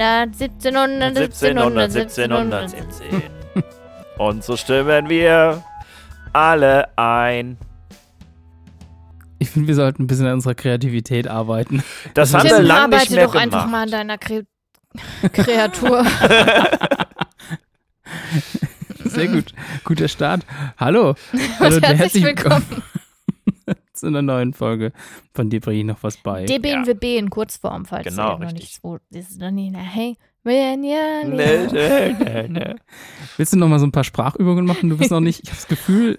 1700, 1700, 1700, 1700, 1700. Und so stimmen wir alle ein. Ich finde, wir sollten ein bisschen an unserer Kreativität arbeiten. Das haben Tim, wir lange nicht mehr doch einfach gemacht. mal an deiner Kre Kreatur. Sehr gut. Guter Start. Hallo. Hallo Und herzlich willkommen. Zu einer neuen Folge. Von dir bringe ich noch was bei. DBNWB in Kurzform, falls Genau, noch richtig. nicht so. Das ist noch nicht. Hey, ja. Willst du noch mal so ein paar Sprachübungen machen? Du bist noch nicht, ich habe das Gefühl,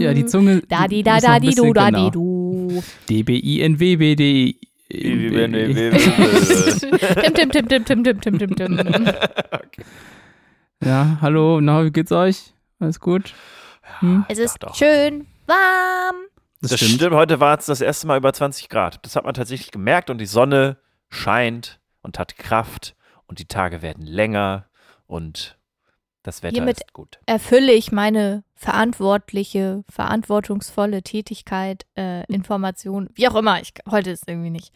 ja, die Zunge Da di da da di du da genau. di du. D-B-I-N-W-B-D. Tim, Tim, Tim, Tim, Tim, Tim, Tim, Tim, Tim, Tim. Ja, hallo, na, wie geht's euch? Alles gut? Hm? Es ist doch. schön warm. Das, Das stimmt. Heute war es das erste Mal über 20 Grad. Das hat man tatsächlich gemerkt und die Sonne scheint und hat Kraft und die Tage werden länger und das Wetter Hiermit- ist gut. Erfülle ich meine verantwortliche, verantwortungsvolle Tätigkeit, äh, Information, wie auch immer. Ich, heute ist irgendwie nicht.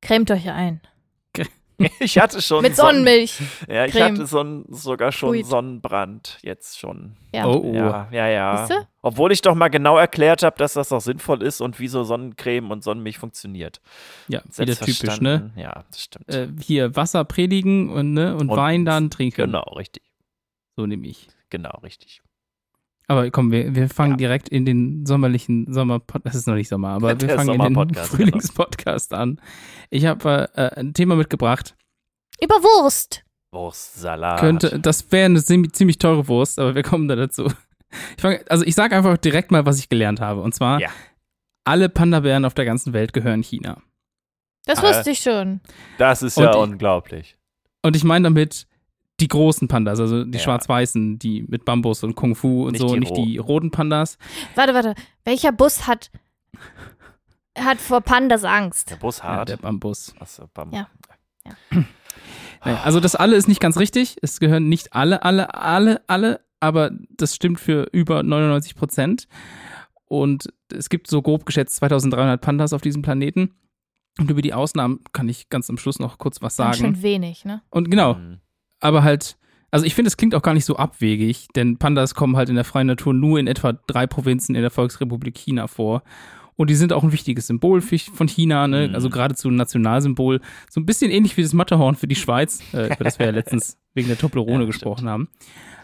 Cremt euch ein. Ich hatte schon Mit Sonnen- Sonnenmilch. Ja, ich Creme. hatte son sogar schon Ui. Sonnenbrand jetzt schon. Ja. Oh, oh. Ja, ja, ja. Obwohl ich doch mal genau erklärt habe, dass das auch sinnvoll ist und wieso Sonnencreme und Sonnenmilch funktioniert. Ja, wieder typisch, ne? Ja, das stimmt. Äh, hier Wasser predigen und, ne, und, Und- Wein dann trinken. genau, richtig. So nehme ich. Genau, richtig. Aber komm, wir, wir fangen Ja. direkt in den sommerlichen Sommer, das ist noch nicht Sommer, aber wir Der fangen in den Sommerpodcast, genau. Frühlingspodcast an. Ich habe äh, ein Thema mitgebracht. Über Wurst. Wurstsalat. Könnte, das wäre eine ziemlich, ziemlich teure Wurst, aber wir kommen da dazu. Ich fang, also ich sage einfach direkt mal, was ich gelernt habe. Und zwar, Ja. alle Panda-Bären auf der ganzen Welt gehören China. Das Äh. wusste ich schon. Das ist Und ja ich- unglaublich. Und ich meine damit die großen Pandas, also die Ja. schwarz-weißen, die mit Bambus und Kung Fu und Nicht so, die nicht die roten. roten Pandas. Warte, warte. Welcher Bus hat, hat vor Pandas Angst? Der Bus Ja, hart. der Bambus. Achso, bam. Ja. Naja, also das alle ist nicht ganz richtig. Es gehören nicht alle, alle, alle, alle, aber das stimmt für über 99 Prozent. Und es gibt so grob geschätzt 2300 Pandas auf diesem Planeten. Und über die Ausnahmen kann ich ganz am Schluss noch kurz was Ganz sagen. schön wenig, ne? Und genau, Mhm. Aber halt, also ich finde, es klingt auch gar nicht so abwegig, denn Pandas kommen halt in der freien Natur nur in etwa drei Provinzen in der Volksrepublik China vor. Und die sind auch ein wichtiges Symbol von China, ne? Mhm. also geradezu ein Nationalsymbol. So ein bisschen ähnlich wie das Matterhorn für die Schweiz, äh, über das wir ja letztens wegen der Toblerone Ja, gesprochen haben.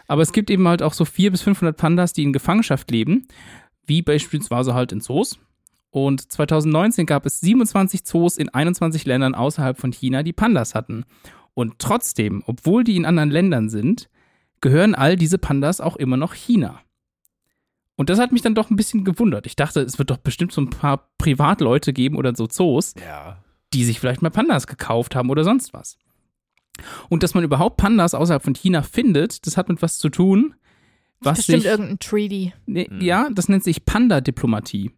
Aber es gibt eben halt auch so 400 bis 500 Pandas, die in Gefangenschaft leben, wie beispielsweise halt in Zoos. Und 2019 gab es 27 Zoos in 21 Ländern außerhalb von China, die Pandas hatten. Und trotzdem, obwohl die in anderen Ländern sind, gehören all diese Pandas auch immer noch China. Und das hat mich dann doch ein bisschen gewundert. Ich dachte, es wird doch bestimmt so ein paar Privatleute geben oder so Zoos, Ja. die sich vielleicht mal Pandas gekauft haben oder sonst was. Und dass man überhaupt Pandas außerhalb von China findet, das hat mit was zu tun, was Bestimmt sich, irgendein Treaty. nee, Mhm. ja, das nennt sich Panda-Diplomatie.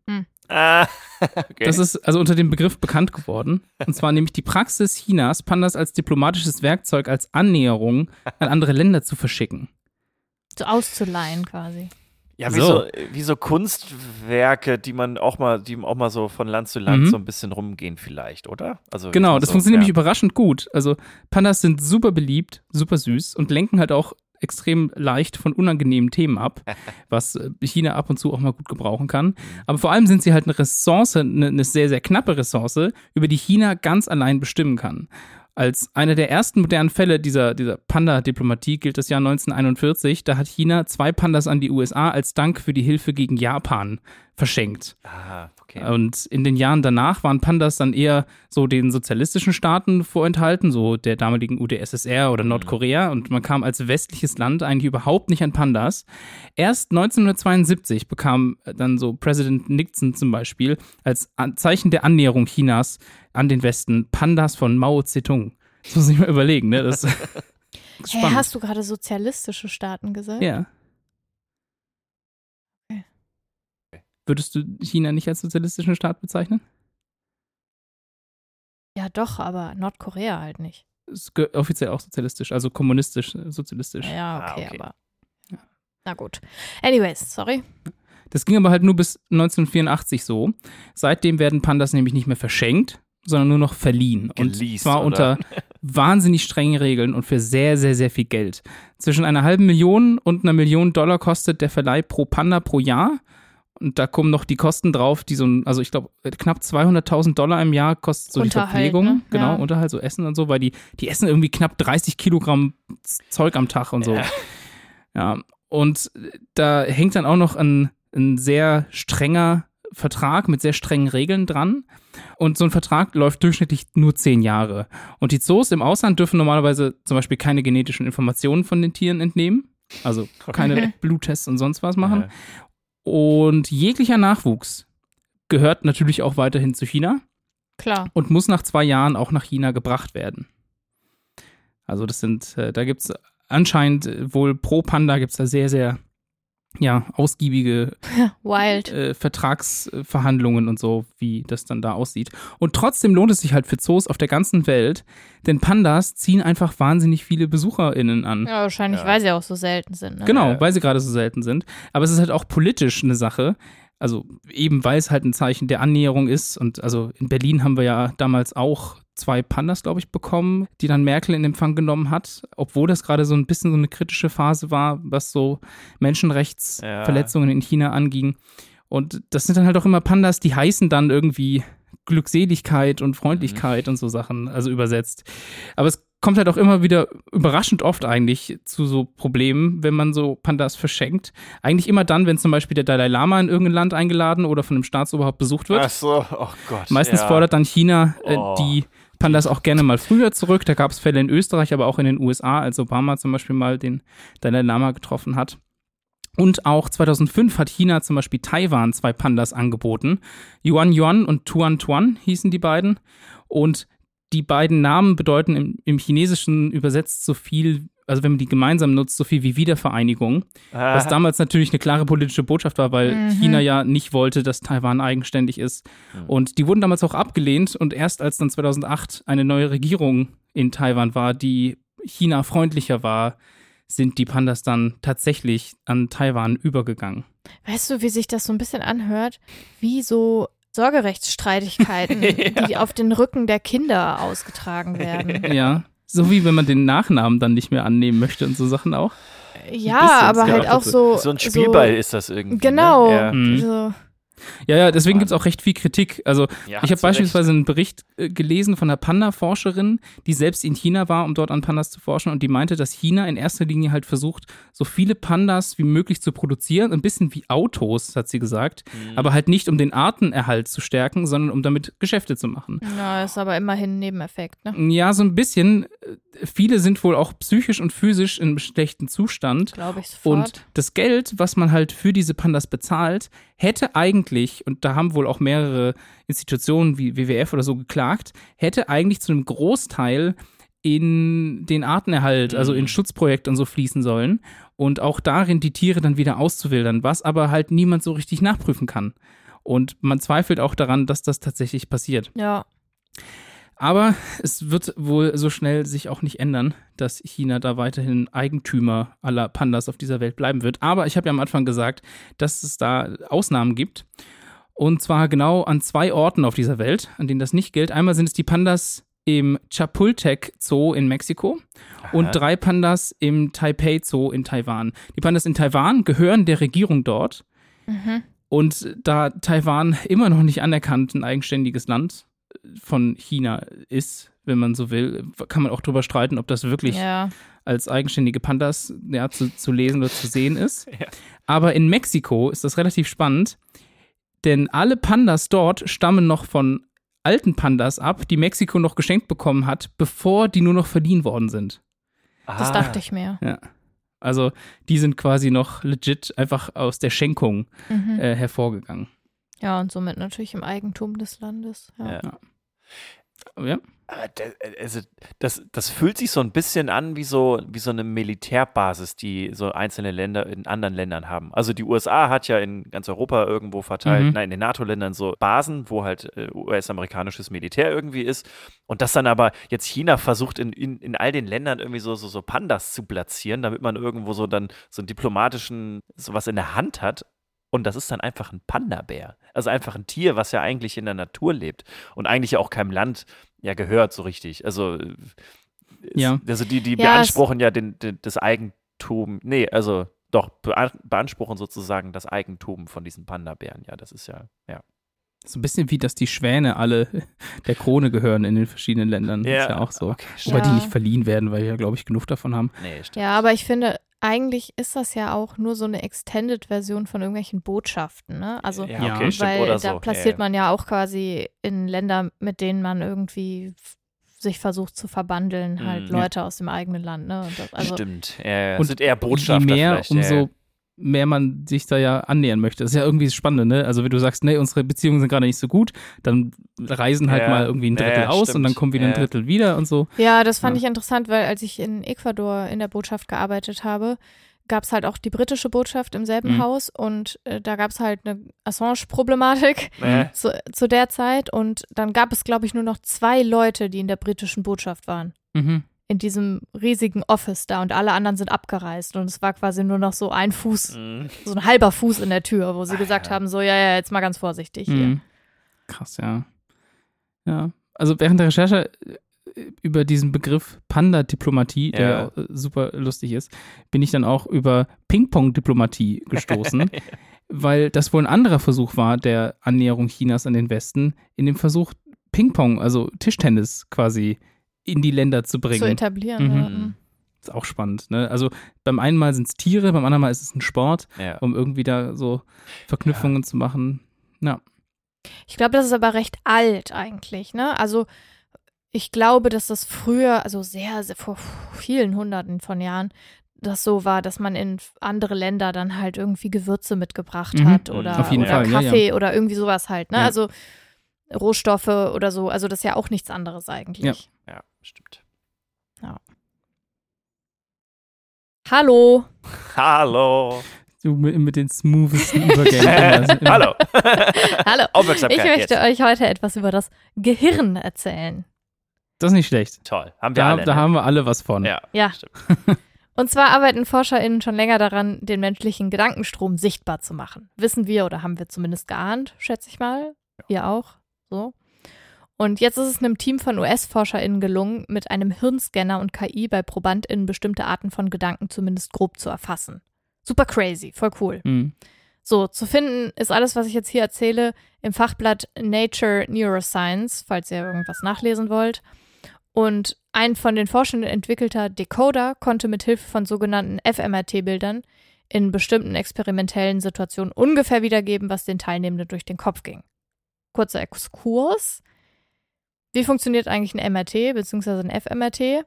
Ah, okay. Das ist also unter dem Begriff bekannt geworden. Und zwar nämlich die Praxis Chinas, Pandas als diplomatisches Werkzeug, als Annäherung an andere Länder zu verschicken. So auszuleihen quasi. ja, wie so. so, wie so Kunstwerke, die man auch mal, die auch mal so von Land zu Land Mhm. so ein bisschen rumgehen vielleicht, oder? Also Genau, das so, funktioniert nämlich ja. überraschend gut. Also Pandas sind super beliebt, super süß und lenken halt auch extrem leicht von unangenehmen Themen ab, was äh, China ab und zu auch mal gut gebrauchen kann. Aber vor allem sind sie halt eine Ressource, eine, eine sehr, sehr knappe Ressource, über die China ganz allein bestimmen kann. Als einer der ersten modernen Fälle dieser, dieser Panda-Diplomatie gilt das Jahr 1941. Da hat China zwei Pandas an die USA als Dank für die Hilfe gegen Japan verschenkt. Ah, okay. Und in den Jahren danach waren Pandas dann eher so den sozialistischen Staaten vorenthalten, so der damaligen UdSSR oder Nordkorea. Und man kam als westliches Land eigentlich überhaupt nicht an Pandas. Erst 1972 bekam dann so Präsident Nixon zum Beispiel als Zeichen der Annäherung Chinas an den Westen Pandas von Mao Zedong. Das muss ich mal überlegen, ne? Das ist Hey, hast du gerade sozialistische Staaten gesagt? ja. Würdest du China nicht als sozialistischen Staat bezeichnen? Ja, doch, aber Nordkorea halt nicht. ist offiziell auch sozialistisch, also kommunistisch, äh, sozialistisch. Ja, Ah, okay, okay. aber. Na gut. Anyways, sorry. Das ging aber halt nur bis 1984 so. Seitdem werden Pandas nämlich nicht mehr verschenkt, sondern nur noch verliehen. Geleast, und zwar oder? unter wahnsinnig strengen Regeln und für sehr, sehr, sehr viel Geld. Zwischen einer halben Million und einer Million Dollar kostet der Verleih pro Panda pro Jahr. Und da kommen noch die Kosten drauf, die so ein, also ich glaube, knapp 200.000 Dollar im Jahr kostet so die Unterhalt, Verpflegung. ne? Genau, Ja. Unterhalt, so Essen und so, weil die, die essen irgendwie knapp 30 Kilogramm Zeug am Tag und so. Ja. Ja, und da hängt dann auch noch ein, ein sehr strenger Vertrag mit sehr strengen Regeln dran. Und so ein Vertrag läuft durchschnittlich nur zehn Jahre. Und die Zoos im Ausland dürfen normalerweise zum Beispiel keine genetischen Informationen von den Tieren entnehmen. Also keine Okay. Bluttests und sonst was machen. Ja. Und jeglicher Nachwuchs gehört natürlich auch weiterhin zu China Klar. und muss nach zwei Jahren auch nach China gebracht werden. Also das sind, äh, da gibt es anscheinend äh, wohl pro Panda gibt es da sehr, sehr ja, ausgiebige Wild. äh, Vertragsverhandlungen und so, wie das dann da aussieht. Und trotzdem lohnt es sich halt für Zoos auf der ganzen Welt, denn Pandas ziehen einfach wahnsinnig viele BesucherInnen an. Ja, wahrscheinlich, Ja. weil sie auch so selten sind. Ne? Genau, Ja. weil sie gerade so selten sind. Aber es ist halt auch politisch eine Sache. Also eben weil es halt ein Zeichen der Annäherung ist. Und also in Berlin haben wir ja damals auch zwei Pandas, glaube ich, bekommen, die dann Merkel in Empfang genommen hat, obwohl das gerade so ein bisschen so eine kritische Phase war, was so Menschenrechtsverletzungen in China anging. Und das sind dann halt auch immer Pandas, die heißen dann irgendwie Glückseligkeit und Freundlichkeit und so Sachen, also übersetzt. Aber es kommt halt auch immer wieder überraschend oft eigentlich zu so Problemen, wenn man so Pandas verschenkt. Eigentlich immer dann, wenn zum Beispiel der Dalai Lama in irgendein Land eingeladen oder von einem Staatsoberhaupt besucht wird. Ach so, oh Gott. Meistens ja. fordert dann China äh, Oh. die Pandas auch gerne mal früher zurück. Da gab es Fälle in Österreich, aber auch in den USA, als Obama zum Beispiel mal den Dalai Lama getroffen hat. Und auch 2005 hat China zum Beispiel Taiwan zwei Pandas angeboten. Yuan Yuan und Tuan Tuan hießen die beiden. Und die beiden Namen bedeuten im, im Chinesischen übersetzt so viel, also wenn man die gemeinsam nutzt, so viel wie Wiedervereinigung. Was Ah, damals natürlich eine klare politische Botschaft war, weil Mhm. China ja nicht wollte, dass Taiwan eigenständig ist. Mhm. Und die wurden damals auch abgelehnt. Und erst als dann 2008 eine neue Regierung in Taiwan war, die China freundlicher war, sind die Pandas dann tatsächlich an Taiwan übergegangen. Weißt du, wie sich das so ein bisschen anhört? Wie so Sorgerechtsstreitigkeiten, die auf den Rücken der Kinder ausgetragen werden. Ja. So wie wenn man den Nachnamen dann nicht mehr annehmen möchte und so Sachen auch. Ja, aber ja, halt auch so. so ein Spielball ist das irgendwie. Genau. Ne? Ja. Mhm. So, Ja, ja, deswegen gibt es auch recht viel Kritik. Also Ja, ich habe zu Recht. beispielsweise einen Bericht äh, gelesen von einer Panda-Forscherin, die selbst in China war, um dort an Pandas zu forschen und die meinte, dass China in erster Linie halt versucht, so viele Pandas wie möglich zu produzieren, ein bisschen wie Autos, hat sie gesagt, Mhm. aber halt nicht um den Artenerhalt zu stärken, sondern um damit Geschäfte zu machen. na, ist aber immerhin ein Nebeneffekt, ne? Ja, so ein bisschen. Äh, Viele sind wohl auch psychisch und physisch in einem schlechten Zustand. Glaube ich sofort. Und das Geld, was man halt für diese Pandas bezahlt, hätte eigentlich, und da haben wohl auch mehrere Institutionen wie WWF oder so geklagt, hätte eigentlich zu einem Großteil in den Artenerhalt, also in Mhm. Schutzprojekte und so fließen sollen und auch darin die Tiere dann wieder auszuwildern, was aber halt niemand so richtig nachprüfen kann. Und man zweifelt auch daran, dass das tatsächlich passiert. ja. Aber es wird wohl so schnell sich auch nicht ändern, dass China da weiterhin Eigentümer aller Pandas auf dieser Welt bleiben wird. Aber ich habe ja am Anfang gesagt, dass es da Ausnahmen gibt. Und zwar genau an zwei Orten auf dieser Welt, an denen das nicht gilt. Einmal sind es die Pandas im Chapultec Zoo in Mexiko und drei Pandas im Taipei Zoo in Taiwan. Die Pandas in Taiwan gehören der Regierung dort. Mhm. Und da Taiwan immer noch nicht anerkannt ein eigenständiges Land von China ist, wenn man so will, kann man auch drüber streiten, ob das wirklich Ja. als eigenständige Pandas ja, zu, zu lesen oder zu sehen ist. Ja. Aber in Mexiko ist das relativ spannend, denn alle Pandas dort stammen noch von alten Pandas ab, die Mexiko noch geschenkt bekommen hat, bevor die nur noch verliehen worden sind. Das Ah. dachte ich mir. Ja. Also die sind quasi noch legit einfach aus der Schenkung Mhm. äh, hervorgegangen. Ja, und somit natürlich im Eigentum des Landes. Ja. Ja. Ja. Aber das, also das, das fühlt sich so ein bisschen an wie so, wie so eine Militärbasis, die so einzelne Länder in anderen Ländern haben. Also die USA hat ja in ganz Europa irgendwo verteilt, Mhm. nein, in den NATO-Ländern so Basen, wo halt äh, US-amerikanisches Militär irgendwie ist. Und das dann aber jetzt China versucht, in, in, in all den Ländern irgendwie so, so, so Pandas zu platzieren, damit man irgendwo so dann so einen diplomatischen, sowas in der Hand hat. Und das ist dann einfach ein Panda-Bär. Also einfach ein Tier, was ja eigentlich in der Natur lebt und eigentlich ja auch keinem Land ja gehört so richtig. Also, äh, Ja. also die, die Ja, beanspruchen ja den, den, das Eigentum, nee, also doch, bea- beanspruchen sozusagen das Eigentum von diesen Panda-Bären. Ja, das ist ja, ja. So ein bisschen wie, dass die Schwäne alle der Krone gehören in den verschiedenen Ländern. Das ist ja auch so. Okay, Wobei die Ja. nicht verliehen werden, weil wir ja, glaube ich, genug davon haben. nee, stimmt. Ja, aber ich finde, eigentlich ist das ja auch nur so eine Extended-Version von irgendwelchen Botschaften, ne? Also, ja, Ja. okay, stimmt, weil oder da so. platziert ja, man ja auch quasi in Länder, mit denen man irgendwie sich versucht zu verbandeln, halt Mhm. Leute aus dem eigenen Land, ne? Und das, ja. also, Stimmt. Ja, Und und sind eher Botschafter Je mehr, vielleicht. ja, umso ja. Mehr man sich da ja annähern möchte. Das ist ja irgendwie das Spannende, ne? Also wenn du sagst, nee, unsere Beziehungen sind gerade nicht so gut, dann reisen halt Ja. mal irgendwie ein Drittel ja, aus und stimmt. dann kommt wieder ein Ja. Drittel wieder und so. Ja, das fand Ja. ich interessant, weil als ich in Ecuador in der Botschaft gearbeitet habe, gab es halt auch die britische Botschaft im selben Mhm. Haus und äh, da gab es halt eine Assange-Problematik Ja. zu, zu der Zeit und dann gab es, glaube ich, nur noch zwei Leute, die in der britischen Botschaft waren. Mhm. In diesem riesigen Office da und alle anderen sind abgereist und es war quasi nur noch so ein Fuß, Mhm. so ein halber Fuß in der Tür, wo sie Ah, gesagt ja. haben, so, ja, ja, jetzt mal ganz vorsichtig hier. Mhm. Krass, ja. Ja. Also während der Recherche äh, über diesen Begriff Panda-Diplomatie, der Ja. äh, super lustig ist, bin ich dann auch über Ping-Pong-Diplomatie gestoßen, weil das wohl ein anderer Versuch war der Annäherung Chinas an den Westen, in dem Versuch Ping-Pong, also Tischtennis quasi in die Länder zu Zu bringen. etablieren. Mhm. ja. Mhm. ist auch spannend. Ne? Also beim einen Mal sind es Tiere, beim anderen Mal ist es ein Sport, Ja. um irgendwie da so Verknüpfungen zu machen. Ja. Ich glaube, das ist aber recht alt eigentlich, ne? Also ich glaube, dass das früher, also sehr, sehr vor vielen Hunderten von Jahren, das so war, dass man in andere Länder dann halt irgendwie Gewürze mitgebracht Mhm. hat oder, Auf jeden oder Fall, ja, ja. Kaffee oder irgendwie sowas halt, ne? Ja. Also Rohstoffe oder so. Also das ist ja auch nichts anderes eigentlich. Ja, stimmt. Hallo. Hallo. Du mit, mit den smoothesten Übergängen. immer. Hallo. Hallo. Aufmerksamkeit Ich möchte jetzt. euch heute etwas über das Gehirn erzählen. Das ist nicht schlecht. Toll. Haben wir Da, alle. da ne? haben wir alle was von. ja. Ja. Stimmt. Und zwar arbeiten ForscherInnen schon länger daran, den menschlichen Gedankenstrom sichtbar zu machen. Wissen wir oder haben wir zumindest geahnt, schätze ich mal. Ihr auch. So. Und jetzt ist es einem Team von US-ForscherInnen gelungen, mit einem Hirnscanner und KI bei ProbandInnen bestimmte Arten von Gedanken zumindest grob zu erfassen. Super crazy, voll cool. Mhm. So, zu finden ist alles, was ich jetzt hier erzähle, im Fachblatt Nature Neuroscience, falls ihr irgendwas nachlesen wollt. Und ein von den Forschenden entwickelter Decoder konnte mit Hilfe von sogenannten fMRT-Bildern in bestimmten experimentellen Situationen ungefähr wiedergeben, was den Teilnehmenden durch den Kopf ging. Kurzer Exkurs. Wie funktioniert eigentlich ein MRT bzw. ein fMRT?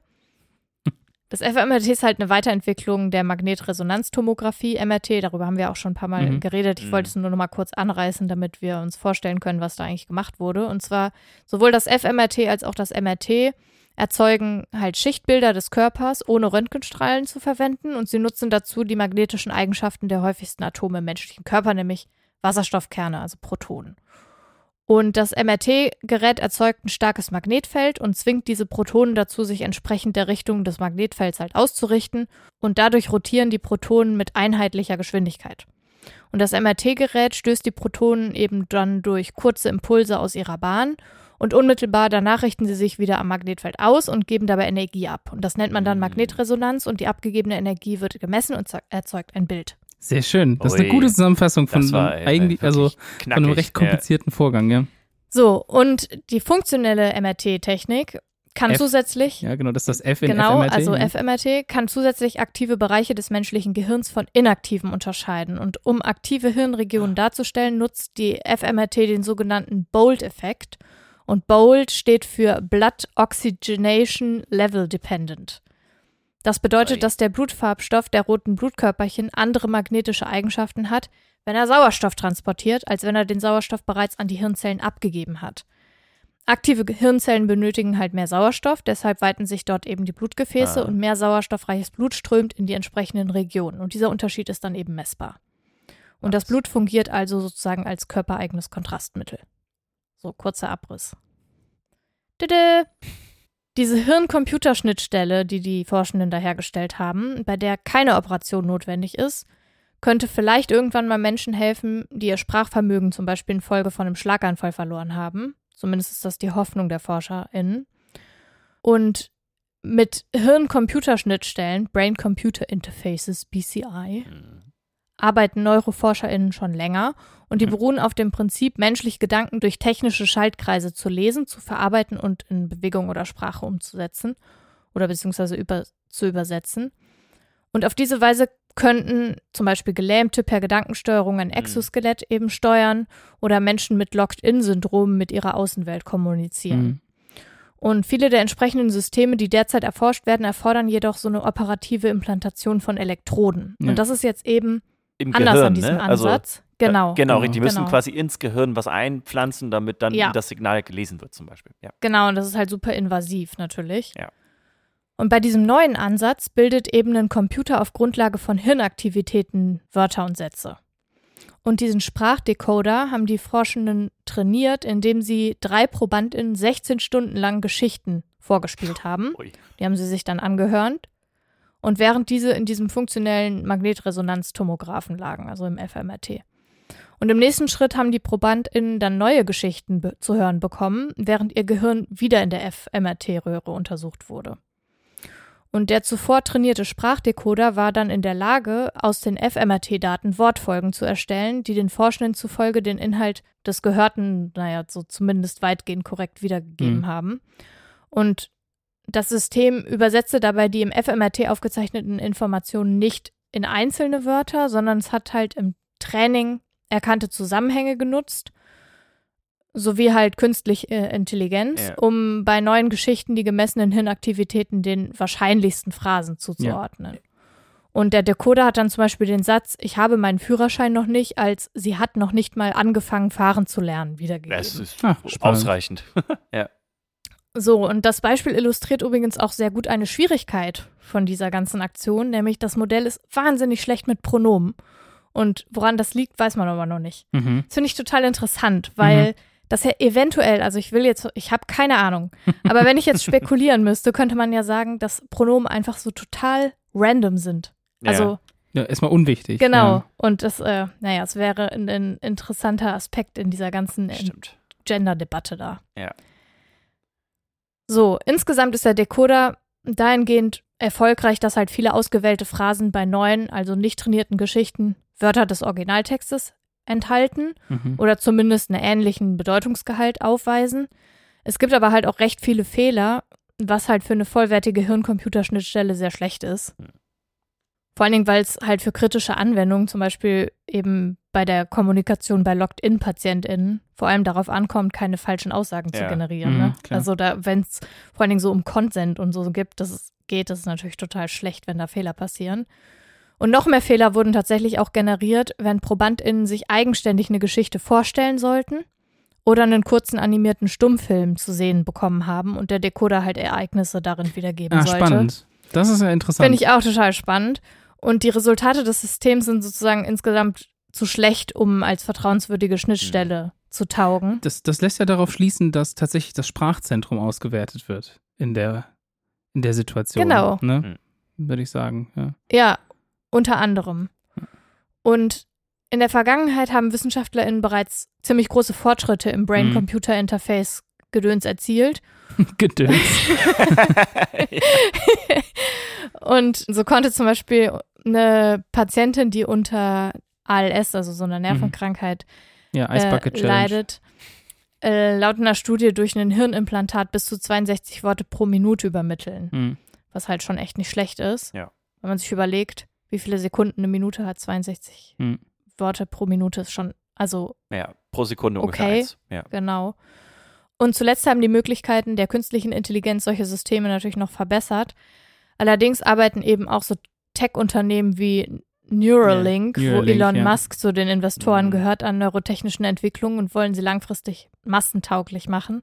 Das fMRT ist halt eine Weiterentwicklung der Magnetresonanztomographie, MRT. Darüber haben wir auch schon ein paar Mal Mhm. geredet. Ich Mhm. wollte es nur noch mal kurz anreißen, damit wir uns vorstellen können, was da eigentlich gemacht wurde. Und zwar sowohl das fMRT als auch das MRT erzeugen halt Schichtbilder des Körpers, ohne Röntgenstrahlen zu verwenden. Und sie nutzen dazu die magnetischen Eigenschaften der häufigsten Atome im menschlichen Körper, nämlich Wasserstoffkerne, also Protonen. Und das MRT-Gerät erzeugt ein starkes Magnetfeld und zwingt diese Protonen dazu, sich entsprechend der Richtung des Magnetfelds halt auszurichten. Und dadurch rotieren die Protonen mit einheitlicher Geschwindigkeit. Und das MRT-Gerät stößt die Protonen eben dann durch kurze Impulse aus ihrer Bahn und unmittelbar danach richten sie sich wieder am Magnetfeld aus und geben dabei Energie ab. Und das nennt man dann Mhm. Magnetresonanz und die abgegebene Energie wird gemessen und ze- erzeugt ein Bild. Sehr schön. Das ist eine Ui. gute Zusammenfassung von war einem äh, eigentlich, also wirklich von einem knackig. recht komplizierten Vorgang, ja. So, und die funktionelle MRT-Technik kann F- zusätzlich Ja, genau, das ist das F in Genau, FMRT. also ja. fMRT kann zusätzlich aktive Bereiche des menschlichen Gehirns von inaktiven unterscheiden. Und um aktive Hirnregionen darzustellen, nutzt die fMRT den sogenannten BOLD-Effekt. Und BOLD steht für Blood Oxygenation Level Dependent. Das bedeutet, dass der Blutfarbstoff der roten Blutkörperchen andere magnetische Eigenschaften hat, wenn er Sauerstoff transportiert, als wenn er den Sauerstoff bereits an die Hirnzellen abgegeben hat. Aktive Hirnzellen benötigen halt mehr Sauerstoff, deshalb weiten sich dort eben die Blutgefäße Ah. und mehr sauerstoffreiches Blut strömt in die entsprechenden Regionen. Und dieser Unterschied ist dann eben messbar. Und das? Blut fungiert also sozusagen als körpereigenes Kontrastmittel. So, kurzer Abriss. Tüdü. Diese Hirn-Computerschnittstelle, die die Forschenden da hergestellt haben, bei der keine Operation notwendig ist, könnte vielleicht irgendwann mal Menschen helfen, die ihr Sprachvermögen zum Beispiel infolge von einem Schlaganfall verloren haben. Zumindest ist das die Hoffnung der ForscherInnen. Und mit Hirn-Computer-Schnittstellen, Brain-Computer-Interfaces, BCI, Mhm. Arbeiten NeuroforscherInnen schon länger und die Mhm. beruhen auf dem Prinzip, menschliche Gedanken durch technische Schaltkreise zu lesen, zu verarbeiten und in Bewegung oder Sprache umzusetzen oder beziehungsweise über, zu übersetzen. Und auf diese Weise könnten zum Beispiel Gelähmte per Gedankensteuerung ein Exoskelett eben steuern oder Menschen mit Locked-In-Syndrom mit ihrer Außenwelt kommunizieren. Mhm. Und viele der entsprechenden Systeme, die derzeit erforscht werden, erfordern jedoch so eine operative Implantation von Elektroden. Ja. Und das ist jetzt eben Im anders Gehirn, an diesem ne? Also, Ansatz. genau. Äh, genau, richtig. Die müssen Genau. quasi ins Gehirn was einpflanzen, damit dann Ja. das Signal gelesen wird, zum Beispiel. Ja. Genau, und das ist halt super invasiv natürlich. Ja. Und bei diesem neuen Ansatz bildet eben ein Computer auf Grundlage von Hirnaktivitäten Wörter und Sätze. Und diesen Sprachdecoder haben die Forschenden trainiert, indem sie drei ProbandInnen 16 Stunden lang Geschichten vorgespielt haben. Ui. Die haben sie sich dann angehört. Und während diese in diesem funktionellen Magnetresonanztomographen lagen, also im fMRT. Und im nächsten Schritt haben die ProbandInnen dann neue Geschichten zu hören bekommen, während ihr Gehirn wieder in der fMRT-Röhre untersucht wurde. Und der zuvor trainierte Sprachdecoder war dann in der Lage, aus den fMRT-Daten Wortfolgen zu erstellen, die den Forschenden zufolge den Inhalt des Gehörten, naja, so zumindest weitgehend korrekt wiedergegeben Mhm. haben. Und das System übersetzte dabei die im fMRT aufgezeichneten Informationen nicht in einzelne Wörter, sondern es hat halt im Training erkannte Zusammenhänge genutzt, sowie halt künstliche äh, Intelligenz, Ja. um bei neuen Geschichten die gemessenen Hirnaktivitäten den wahrscheinlichsten Phrasen zuzuordnen. Und der Decoder hat dann zum Beispiel den Satz, ich habe meinen Führerschein noch nicht, als sie hat noch nicht mal angefangen, fahren zu lernen, wiedergegeben. Das ist spannend. ausreichend. So, und das Beispiel illustriert übrigens auch sehr gut eine Schwierigkeit von dieser ganzen Aktion, nämlich das Modell ist wahnsinnig schlecht mit Pronomen. Und woran das liegt, weiß man aber noch nicht. Mhm. Das finde ich total interessant, weil das ja eventuell, also ich will jetzt, ich habe keine Ahnung, aber wenn ich jetzt spekulieren müsste, könnte man ja sagen, dass Pronomen einfach so total random sind. Also Ja, erstmal unwichtig. genau. Ja. Und das, äh, naja, es wäre ein, ein interessanter Aspekt in dieser ganzen ja, stimmt. Gender-Debatte da. Ja. So, insgesamt ist der Decoder dahingehend erfolgreich, dass halt viele ausgewählte Phrasen bei neuen, also nicht trainierten Geschichten Wörter des Originaltextes enthalten Mhm. oder zumindest einen ähnlichen Bedeutungsgehalt aufweisen. Es gibt aber halt auch recht viele Fehler, was halt für eine vollwertige Hirn-Computerschnittstelle sehr schlecht ist. Vor allen Dingen, weil es halt für kritische Anwendungen, zum Beispiel eben bei der Kommunikation bei Locked-In-PatientInnen, vor allem darauf ankommt, keine falschen Aussagen zu Ja. generieren. Mhm, ne? Also da, wenn es vor allen Dingen so um Consent und so gibt, dass es geht, das ist natürlich total schlecht, wenn da Fehler passieren. Und noch mehr Fehler wurden tatsächlich auch generiert, wenn ProbandInnen sich eigenständig eine Geschichte vorstellen sollten oder einen kurzen animierten Stummfilm zu sehen bekommen haben und der Decoder halt Ereignisse darin wiedergeben Ah, sollte. spannend. Das ist ja interessant. Finde ich auch total spannend. Und die Resultate des Systems sind sozusagen insgesamt zu schlecht, um als vertrauenswürdige Schnittstelle zu taugen. das, das lässt ja darauf schließen, dass tatsächlich das Sprachzentrum ausgewertet wird in der, in der Situation. Genau. Ne? Würde ich sagen. Ja. Ja, unter anderem. Und in der Vergangenheit haben WissenschaftlerInnen bereits ziemlich große Fortschritte im Brain-Computer-Interface Gedöns erzielt. Gedöns. Und so konnte zum Beispiel eine Patientin, die unter ALS, also so einer Nervenkrankheit, Ja, Ice äh, leidet, äh, laut einer Studie durch ein Hirnimplantat bis zu 62 Worte pro Minute übermitteln, Hm. was halt schon echt nicht schlecht ist. Ja. Wenn man sich überlegt, wie viele Sekunden eine Minute hat, 62 Hm. Worte pro Minute ist schon, also Ja, pro Sekunde ungefähr Okay. eins. Ja. genau. Und zuletzt haben die Möglichkeiten der künstlichen Intelligenz solche Systeme natürlich noch verbessert. Allerdings arbeiten eben auch so Tech-Unternehmen wie Neuralink, Ja, wo Neuralink, Elon ja. Musk zu den Investoren Mhm. gehört an neurotechnischen Entwicklungen und wollen sie langfristig massentauglich machen.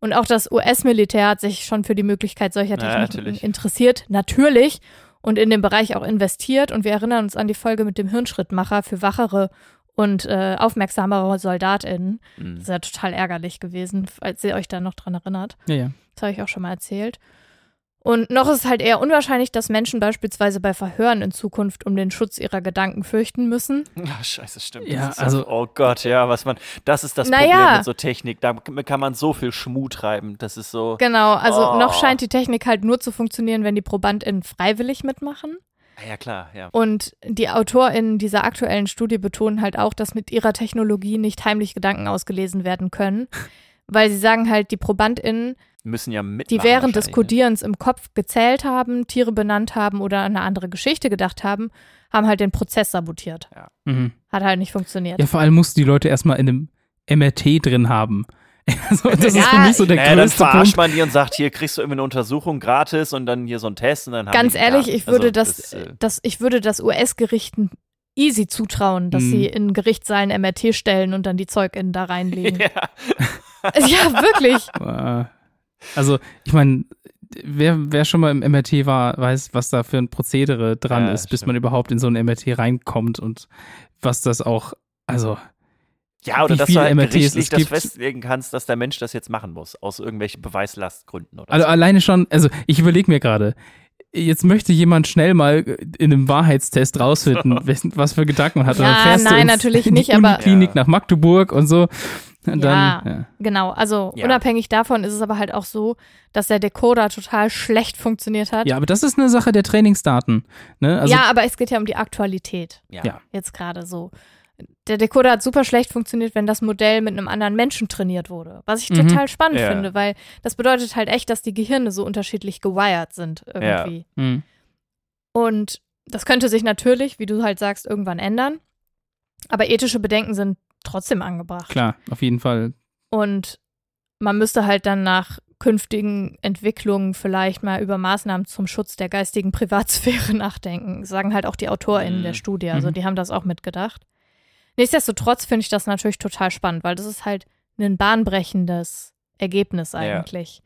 Und auch das US-Militär hat sich schon für die Möglichkeit solcher Ja, Techniken natürlich. interessiert, natürlich, und in dem Bereich auch investiert. Und wir erinnern uns an die Folge mit dem Hirnschrittmacher für wachere und äh, aufmerksamere SoldatInnen. Mhm. Das ist ja total ärgerlich gewesen, falls ihr euch da noch dran erinnert. Ja, ja. Das habe ich auch schon mal erzählt. Und noch ist es halt eher unwahrscheinlich, dass Menschen beispielsweise bei Verhören in Zukunft um den Schutz ihrer Gedanken fürchten müssen. Ja, scheiße, stimmt. Ja, also- oh Gott, ja, was man, das ist das Naja. Problem mit so Technik. Da kann man so viel Schmuh treiben. Das ist so. Genau, also Oh. noch scheint die Technik halt nur zu funktionieren, wenn die ProbandInnen freiwillig mitmachen. Ah, Ja, klar, ja. Und die AutorInnen dieser aktuellen Studie betonen halt auch, dass mit ihrer Technologie nicht heimlich Gedanken ausgelesen werden können. Weil sie sagen halt, die ProbandInnen, Müssen ja mitmachen. die während des wahrscheinlich, ne? Codierens im Kopf gezählt haben, Tiere benannt haben oder an eine andere Geschichte gedacht haben, haben halt den Prozess sabotiert. Mhm. Hat halt nicht funktioniert. Ja, vor allem musst du die Leute erstmal in einem MRT drin haben. Also, das ist Ja, für mich so der Naja, dann größte verarscht Punkt. man die und sagt, hier kriegst du immer eine Untersuchung gratis und dann hier so einen Test und dann Ganz ehrlich, ich würde Also, das, äh, das, ich würde das US-Gerichten easy zutrauen, dass Mhm. sie in Gerichtssaalen MRT stellen und dann die ZeugInnen da reinlegen. ja. ja, wirklich. Äh, Also, ich meine, wer, wer schon mal im MRT war, weiß, was da für ein Prozedere dran Ja, ist, bis stimmt. man überhaupt in so ein MRT reinkommt und was das auch, also, Ja, oder Wie dass viele du halt MRTs es das gibt. festlegen kannst, dass der Mensch das jetzt machen muss, aus irgendwelchen Beweislastgründen oder also so. alleine schon, also ich überlege mir gerade, jetzt möchte jemand schnell mal in einem Wahrheitstest rausfinden, was für Gedanken man hat. Und Ja, dann fährst du nein, ins- natürlich in die nicht, aber- Uniklinik Ja. nach Magdeburg und so. Und Ja. dann, ja. Genau, also Ja. unabhängig davon ist es aber halt auch so, dass der Decoder total schlecht funktioniert hat. ja, aber das ist eine Sache der Trainingsdaten. Ne? Also, ja, aber es geht ja um die Aktualität Ja. ja. jetzt gerade so. Der Decoder hat super schlecht funktioniert, wenn das Modell mit einem anderen Menschen trainiert wurde. Was ich Mhm. total spannend Ja. finde, weil das bedeutet halt echt, dass die Gehirne so unterschiedlich gewired sind irgendwie. hm. Und das könnte sich natürlich, wie du halt sagst, irgendwann ändern. Aber ethische Bedenken sind trotzdem angebracht. klar, auf jeden Fall. Und man müsste halt dann nach künftigen Entwicklungen vielleicht mal über Maßnahmen zum Schutz der geistigen Privatsphäre nachdenken. Sagen halt auch die AutorInnen Mhm. der Studie. Also Mhm. die haben das auch mitgedacht. Nichtsdestotrotz finde ich das natürlich total spannend, weil das ist halt ein bahnbrechendes Ergebnis eigentlich.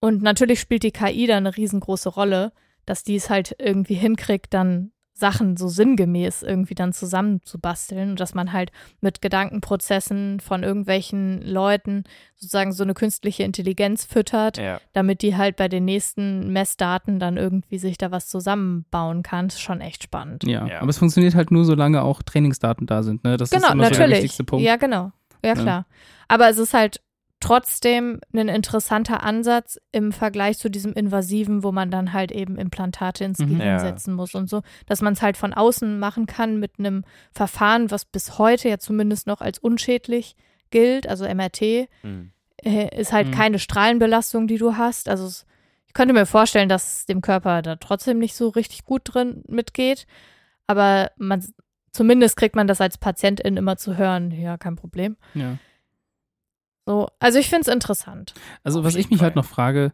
Und natürlich spielt die KI da eine riesengroße Rolle, dass die es halt irgendwie hinkriegt, dann Sachen so sinngemäß irgendwie dann zusammenzubasteln und dass man halt mit Gedankenprozessen von irgendwelchen Leuten sozusagen so eine künstliche Intelligenz füttert, Ja. damit die halt bei den nächsten Messdaten dann irgendwie sich da was zusammenbauen kann. Das ist schon echt spannend. Ja. Ja. aber es funktioniert halt nur, solange auch Trainingsdaten da sind. Ne? Das genau, ist immer so der natürlich. wichtigste Punkt. Ja, genau. Ja, Ja. klar. Aber es ist halt trotzdem ein interessanter Ansatz im Vergleich zu diesem invasiven, wo man dann halt eben Implantate ins Mhm. Gehirn Ja. setzen muss und so, dass man es halt von außen machen kann mit einem Verfahren, was bis heute ja zumindest noch als unschädlich gilt, also MRT, Hm. äh, ist halt Mhm. keine Strahlenbelastung, die du hast. Also es, ich könnte mir vorstellen, dass es dem Körper da trotzdem nicht so richtig gut drin mitgeht, aber man zumindest kriegt man das als Patientin immer zu hören, ja, kein Problem. Ja. So, also ich finde es interessant. Also was ich mich halt Fall. noch frage,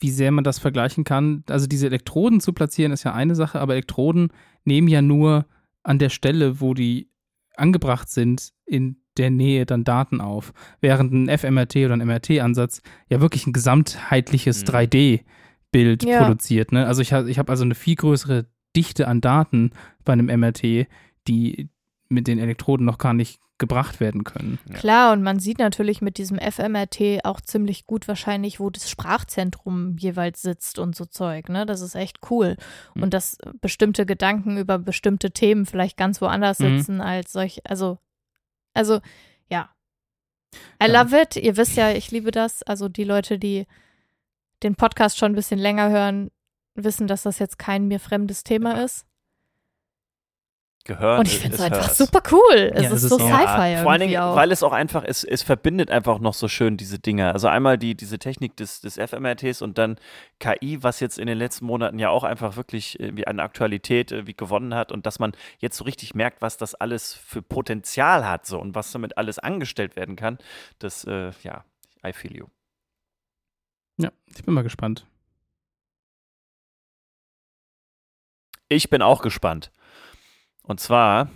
wie sehr man das vergleichen kann. Also diese Elektroden zu platzieren ist ja eine Sache, aber Elektroden nehmen ja nur an der Stelle, wo die angebracht sind, in der Nähe dann Daten auf. Während ein fMRT oder ein MRT-Ansatz ja wirklich ein gesamtheitliches Mhm. 3D-Bild Ja. produziert. Ne? Also ich habe ich hab also eine viel größere Dichte an Daten bei einem MRT, die mit den Elektroden noch gar nicht gebracht werden können. Ja. Klar, und man sieht natürlich mit diesem FMRT auch ziemlich gut wahrscheinlich, wo das Sprachzentrum jeweils sitzt und so Zeug, ne? Das ist echt cool. Mhm. Und dass bestimmte Gedanken über bestimmte Themen vielleicht ganz woanders Mhm. sitzen als solch, also, also, ja. I Ja. love it. Ihr wisst ja, ich liebe das. Also die Leute, die den Podcast schon ein bisschen länger hören, wissen, dass das jetzt kein mir fremdes Thema ist. Gehört. Und ich finde es ist einfach hers. super cool. Es Ja, ist es so ist auch- Sci-Fi Ja, irgendwie vor allen Dingen, auch. weil es auch einfach, es, es verbindet einfach noch so schön diese Dinge. Also einmal die, diese Technik des, des FMRTs und dann KI, was jetzt in den letzten Monaten ja auch einfach wirklich irgendwie an Aktualität äh, wie gewonnen hat und dass man jetzt so richtig merkt, was das alles für Potenzial hat so und was damit alles angestellt werden kann. Das, äh, ja, I feel you. Ja, ich bin mal gespannt. Ich bin auch gespannt. Und zwar,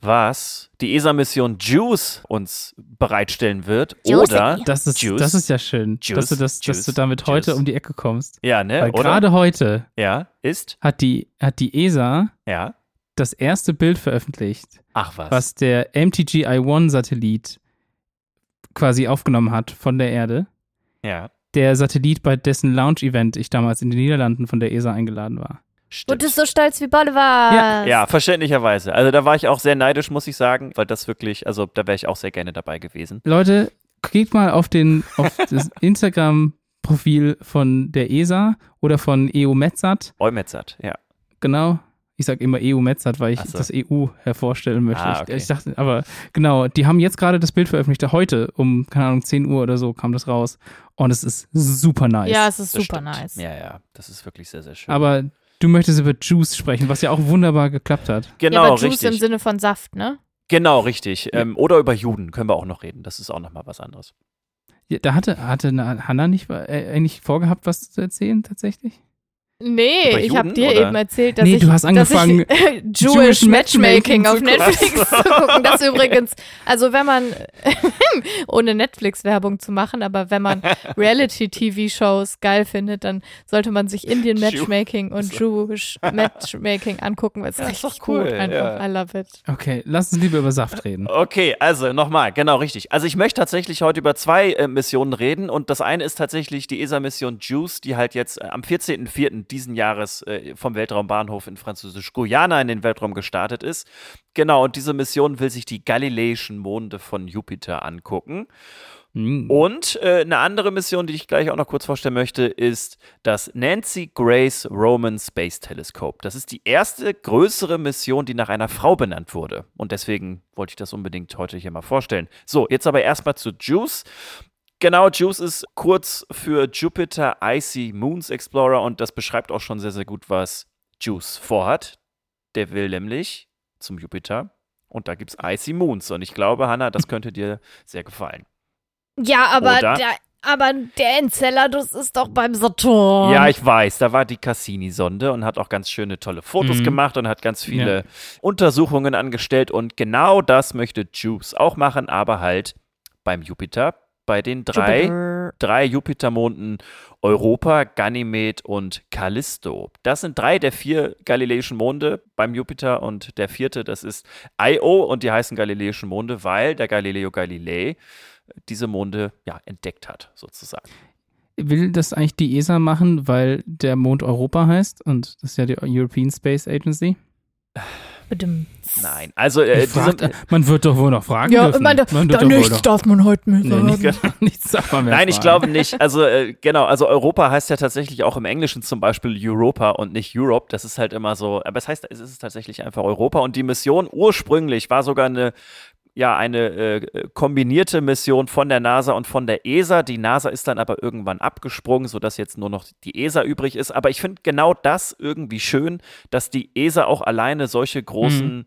was die ESA-Mission JUICE uns bereitstellen wird. Juicy. Oder, Das ist, Juice. das ist ja schön, Juice. dass du, das, dass du Juice. damit heute Juice. um die Ecke kommst. ja, ne? Weil oder? gerade heute Ja, ist, hat die, hat die ESA ja. das erste Bild veröffentlicht, Ach was. was der MTGI-1-Satellit quasi aufgenommen hat von der Erde. Ja. der Satellit, bei dessen Launch-Event ich damals in den Niederlanden von der ESA eingeladen war. Und ist so stolz wie Bolle war. Ja. Ja, verständlicherweise. Also da war ich auch sehr neidisch, muss ich sagen, weil das wirklich, also da wäre ich auch sehr gerne dabei gewesen. Leute, geht mal auf, den, auf das Instagram-Profil von der ESA oder von EUMETSAT. Eumetsat, ja. Genau. Ich sage immer EU-Metzat, weil ich so. das EU hervorstellen möchte. Ah, Ich- okay. ich, dachte, aber genau, die haben jetzt gerade das Bild veröffentlicht. Heute um, keine Ahnung, 10 Uhr oder so kam das raus. Und es ist super nice. Ja, es ist Das super stimmt. nice. Ja, ja, das ist wirklich sehr, sehr schön. Aber du möchtest über Juice sprechen, was ja auch wunderbar geklappt hat. genau, ja, aber Juice im richtig. Sinne von Saft, ne? Genau, richtig. Ähm, oder über Juden können wir auch noch reden. Das ist auch nochmal was anderes. Ja, da hatte, hatte Hanna nicht äh, eigentlich vorgehabt, was zu erzählen tatsächlich? Nee, Über ich habe Juden, dir oder? eben erzählt, dass Nee, ich, du hast angefangen, dass ich, Jewish Jewish Matchmaking Matchmaking auf Netflix gucken. zu gucken. Das übrigens, also wenn man, ohne Netflix-Werbung zu machen, aber wenn man Reality-TV-Shows geil findet, dann sollte man sich Indian Jew- Matchmaking und Jewish Matchmaking angucken, Ja, ist richtig doch cool, gut einfach. ja. I love it. Okay, lass uns lieber über Saft reden. Okay, also nochmal, genau richtig. Also ich möchte tatsächlich heute über zwei äh, Missionen reden und das eine ist tatsächlich die ESA-Mission JUICE, die halt jetzt äh, am 14.04. diesen Jahres äh, vom Weltraumbahnhof in Französisch-Guyana in den Weltraum gestartet ist. Genau, und diese Mission will sich die galileischen Monde von Jupiter angucken. Mm. Und äh, eine andere Mission, die ich gleich auch noch kurz vorstellen möchte, ist das Nancy Grace Roman Space Telescope. Das ist die erste größere Mission, die nach einer Frau benannt wurde. Und deswegen wollte ich das unbedingt heute hier mal vorstellen. So, jetzt aber erstmal zu JUICE. Genau, JUICE ist kurz für Jupiter Icy Moons Explorer und das beschreibt auch schon sehr, sehr gut, was JUICE vorhat. Der will nämlich zum Jupiter und da gibt es Icy Moons. Und ich glaube, Hannah, das könnte dir sehr gefallen. Ja, aber Oder? der, aber der Enceladus ist doch beim Saturn. Ja, ich weiß, da war die Cassini-Sonde und hat auch ganz schöne, tolle Fotos Mhm. gemacht und hat ganz viele Untersuchungen angestellt. Und genau das möchte JUICE auch machen, aber halt beim Jupiter, bei den drei, Jupiter. drei Jupitermonden Europa, Ganymed und Callisto. Das sind drei der vier galileischen Monde beim Jupiter und der vierte, das ist Io und die heißen galileischen Monde, weil der Galileo Galilei diese Monde ja entdeckt hat, sozusagen. Will das eigentlich die ESA machen, weil der Mond Europa heißt und das ist ja die European Space Agency? Nein, also äh, Ich frag, diese, man wird doch wohl noch fragen Ja, dürfen. man, da, Man da doch wohl nichts darf man heute mehr Nee, sagen. nicht, nichts darf man mehr Nein, ich fragen. glaube nicht. Also äh, genau, also Europa heißt ja tatsächlich auch im Englischen zum Beispiel Europa und nicht Europe. Das ist halt immer so, aber es heißt, es ist tatsächlich einfach Europa. Und die Mission ursprünglich war sogar eine, ja, eine äh, kombinierte Mission von der NASA und von der ESA. Die NASA ist dann aber irgendwann abgesprungen, sodass jetzt nur noch die ESA übrig ist. Aber ich finde genau das irgendwie schön, dass die ESA auch alleine solche großen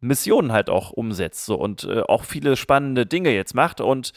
Missionen halt auch umsetzt so, und äh, auch viele spannende Dinge jetzt macht. Und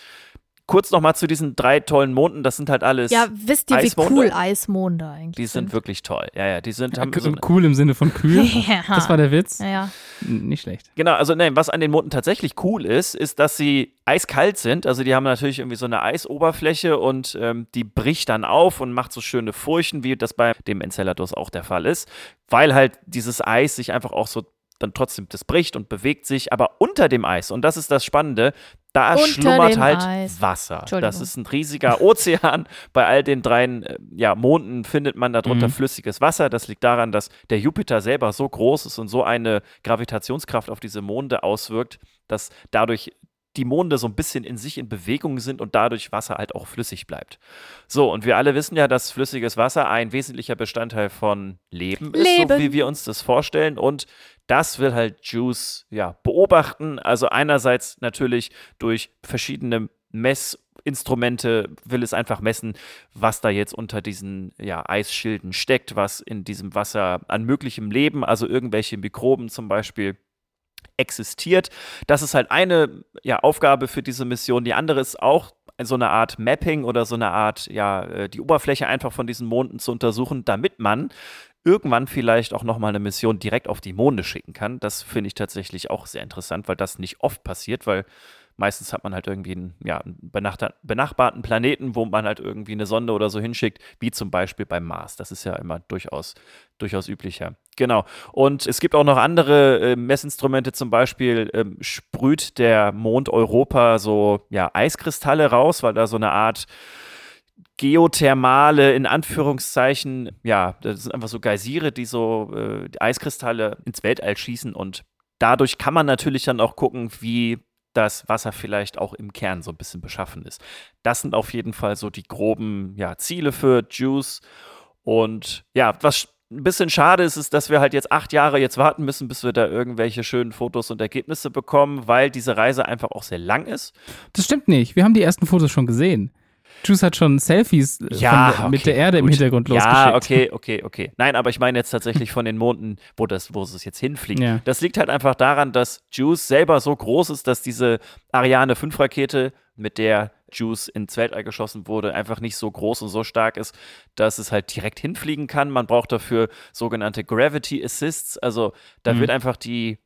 kurz nochmal zu diesen drei tollen Monden, das sind halt alles, Ja, wisst ihr, wie Eismonde? cool Eismonde eigentlich die sind wirklich toll. Ja, ja, die sind, Ja, haben so, cool im Sinne von kühl. ja. Das war der Witz. ja, ja. Nicht schlecht. Genau, also nein, was an den Monden tatsächlich cool ist, ist, dass sie eiskalt sind. Also die haben natürlich irgendwie so eine Eisoberfläche und ähm, die bricht dann auf und macht so schöne Furchen, wie das bei dem Enceladus auch der Fall ist, weil halt dieses Eis sich einfach auch so dann trotzdem, das bricht und bewegt sich, aber unter dem Eis, und das ist das Spannende, da Unter schlummert halt Eis. Wasser. Das ist ein riesiger Ozean. Bei all den dreien äh, ja, Monden findet man darunter Mhm. flüssiges Wasser. Das liegt daran, dass der Jupiter selber so groß ist und so eine Gravitationskraft auf diese Monde auswirkt, dass dadurch die Monde so ein bisschen in sich in Bewegung sind und dadurch Wasser halt auch flüssig bleibt. So, und wir alle wissen ja, dass flüssiges Wasser ein wesentlicher Bestandteil von Leben, ist, so Leben. wie wir uns das vorstellen. Und das will halt Juice ja beobachten. Also einerseits natürlich durch verschiedene Messinstrumente will es einfach messen, was da jetzt unter diesen ja, Eisschilden steckt, was in diesem Wasser an möglichem Leben, also irgendwelche Mikroben zum Beispiel, existiert. Das ist halt eine ja, Aufgabe für diese Mission. Die andere ist auch so eine Art Mapping oder so eine Art, ja, äh, die Oberfläche einfach von diesen Monden zu untersuchen, damit man irgendwann vielleicht auch nochmal eine Mission direkt auf die Monde schicken kann. Das finde ich tatsächlich auch sehr interessant, weil das nicht oft passiert, weil meistens hat man halt irgendwie einen, ja, einen benachbar- benachbarten Planeten, wo man halt irgendwie eine Sonde oder so hinschickt, wie zum Beispiel beim Mars. Das ist ja immer durchaus, durchaus üblicher. Genau. Und es gibt auch noch andere äh, Messinstrumente, zum Beispiel ähm, sprüht der Mond Europa so ja, Eiskristalle raus, weil da so eine Art geothermale, in Anführungszeichen, ja, das sind einfach so Geysire, die so äh, die Eiskristalle ins Weltall schießen und dadurch kann man natürlich dann auch gucken, wie das Wasser vielleicht auch im Kern so ein bisschen beschaffen ist. Das sind auf jeden Fall so die groben ja, Ziele für Juice. Und ja, was ein bisschen schade ist, ist, dass wir halt jetzt acht Jahre jetzt warten müssen, bis wir da irgendwelche schönen Fotos und Ergebnisse bekommen, weil diese Reise einfach auch sehr lang ist. Das stimmt nicht. Wir haben die ersten Fotos schon gesehen. Juice hat schon Selfies äh, Ja, der, okay, mit der Erde im gut. Hintergrund losgeschickt. Ja, okay, okay, okay. Nein, aber ich meine jetzt tatsächlich von den Monden, wo, das, wo es jetzt hinfliegt. Ja. Das liegt halt einfach daran, dass Juice selber so groß ist, dass diese Ariane 5 Rakete, mit der Juice ins Weltall geschossen wurde, einfach nicht so groß und so stark ist, dass es halt direkt hinfliegen kann. Man braucht dafür sogenannte Gravity Assists. Also da Mhm. wird einfach die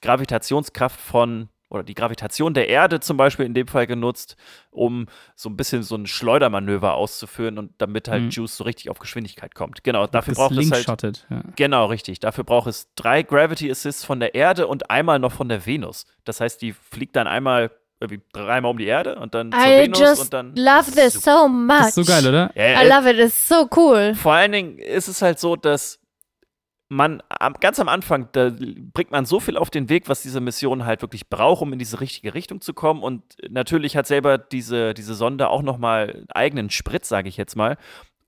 Gravitationskraft von oder die Gravitation der Erde zum Beispiel in dem Fall genutzt, um so ein bisschen so ein Schleudermanöver auszuführen und damit halt Mhm. Juice so richtig auf Geschwindigkeit kommt. Genau, dafür braucht es halt ja. Genau, richtig. Dafür braucht es drei Gravity Assists von der Erde und einmal noch von der Venus. Das heißt, die fliegt dann einmal irgendwie dreimal um die Erde und dann zur I Venus just und dann. love this so much. Das ist so geil, oder? Ja, I love it, it's so cool. vor allen Dingen ist es halt so, dass man ganz am Anfang, da bringt man so viel auf den Weg, was diese Mission halt wirklich braucht, um in diese richtige Richtung zu kommen. Und natürlich hat selber diese, diese Sonde auch nochmal einen eigenen Sprit, sage ich jetzt mal,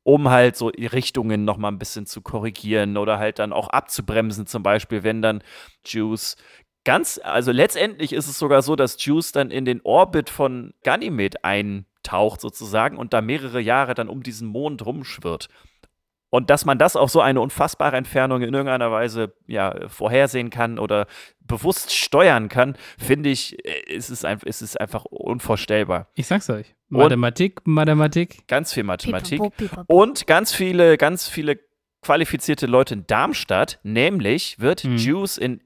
um halt so Richtungen nochmal ein bisschen zu korrigieren oder halt dann auch abzubremsen, zum Beispiel, wenn dann Juice ganz, also letztendlich ist es sogar so, dass Juice dann in den Orbit von Ganymed eintaucht sozusagen und da mehrere Jahre dann um diesen Mond rumschwirrt. Und dass man das auf so eine unfassbare Entfernung in irgendeiner Weise ja, vorhersehen kann oder bewusst steuern kann, finde ich, äh, ist es, ein, ist es einfach unvorstellbar. Ich sag's euch. Und- Mathematik, Mathematik. Ganz viel Mathematik. Pipapo, pipapo. Und ganz viele, ganz viele qualifizierte Leute in Darmstadt, nämlich wird Mhm. Juice in,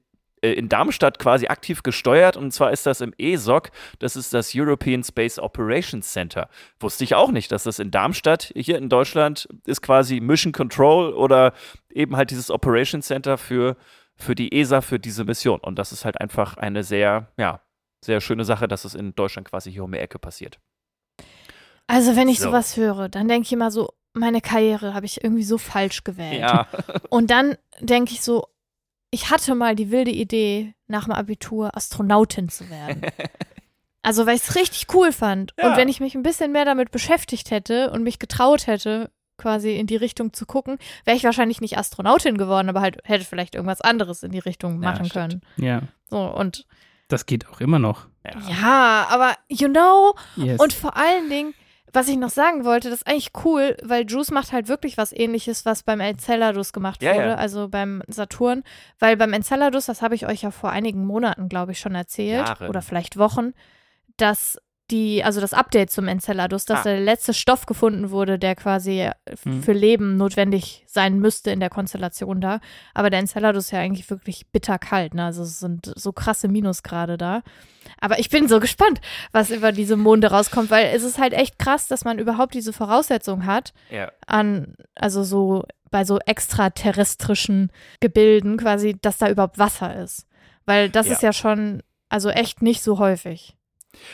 in Darmstadt quasi aktiv gesteuert und zwar ist das im ESOC, das ist das European Space Operations Center. Wusste ich auch nicht, dass das in Darmstadt, hier in Deutschland, ist quasi Mission Control oder eben halt dieses Operations Center für, für die ESA, für diese Mission. Und das ist halt einfach eine sehr, ja, sehr schöne Sache, dass es in Deutschland quasi hier um die Ecke passiert. Also, wenn ich So. sowas höre, dann denke ich immer so, meine Karriere habe ich irgendwie so falsch gewählt. Ja. Und dann denke ich so, ich hatte mal die wilde Idee, nach dem Abitur Astronautin zu werden. Also, weil ich es richtig cool fand. Ja. Und wenn ich mich ein bisschen mehr damit beschäftigt hätte und mich getraut hätte, quasi in die Richtung zu gucken, wäre ich wahrscheinlich nicht Astronautin geworden, aber halt hätte vielleicht irgendwas anderes in die Richtung Ja, machen stimmt. können. Ja, So, und das geht auch immer noch. ja. ja, aber you know, Yes. und vor allen Dingen, was ich noch sagen wollte, das ist eigentlich cool, weil Juice macht halt wirklich was ähnliches, was beim Enceladus gemacht Ja, wurde, ja. also beim Saturn. Weil beim Enceladus, das habe ich euch ja vor einigen Monaten, glaube ich, schon erzählt, Jahren. oder vielleicht Wochen, dass die, also das Update zum Enceladus, dass Ah. der letzte Stoff gefunden wurde, der quasi Mhm. für Leben notwendig sein müsste in der Konstellation da. Aber der Enceladus ist ja eigentlich wirklich bitterkalt, ne? Also es sind so krasse Minusgrade da. Aber ich bin so gespannt, was über diese Monde rauskommt, weil es ist halt echt krass, dass man überhaupt diese Voraussetzung hat, ja. an, also so bei so extraterrestrischen Gebilden quasi, dass da überhaupt Wasser ist. Weil das Ja. ist ja schon, also echt nicht so häufig.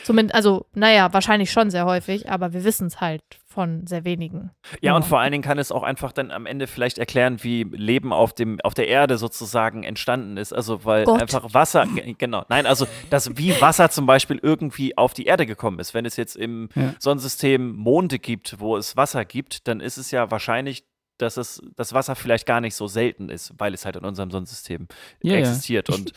Zumindest, also, naja, wahrscheinlich schon sehr häufig, aber wir wissen es halt von sehr wenigen. Ja, und Ja. vor allen Dingen kann es auch einfach dann am Ende vielleicht erklären, wie Leben auf dem auf der Erde sozusagen entstanden ist. Also weil Gott. einfach Wasser, ge- genau, nein, also dass wie Wasser zum Beispiel irgendwie auf die Erde gekommen ist. Wenn es jetzt im Ja. Sonnensystem Monde gibt, wo es Wasser gibt, dann ist es ja wahrscheinlich, dass es das Wasser vielleicht gar nicht so selten ist, weil es halt in unserem Sonnensystem Ja, existiert. Und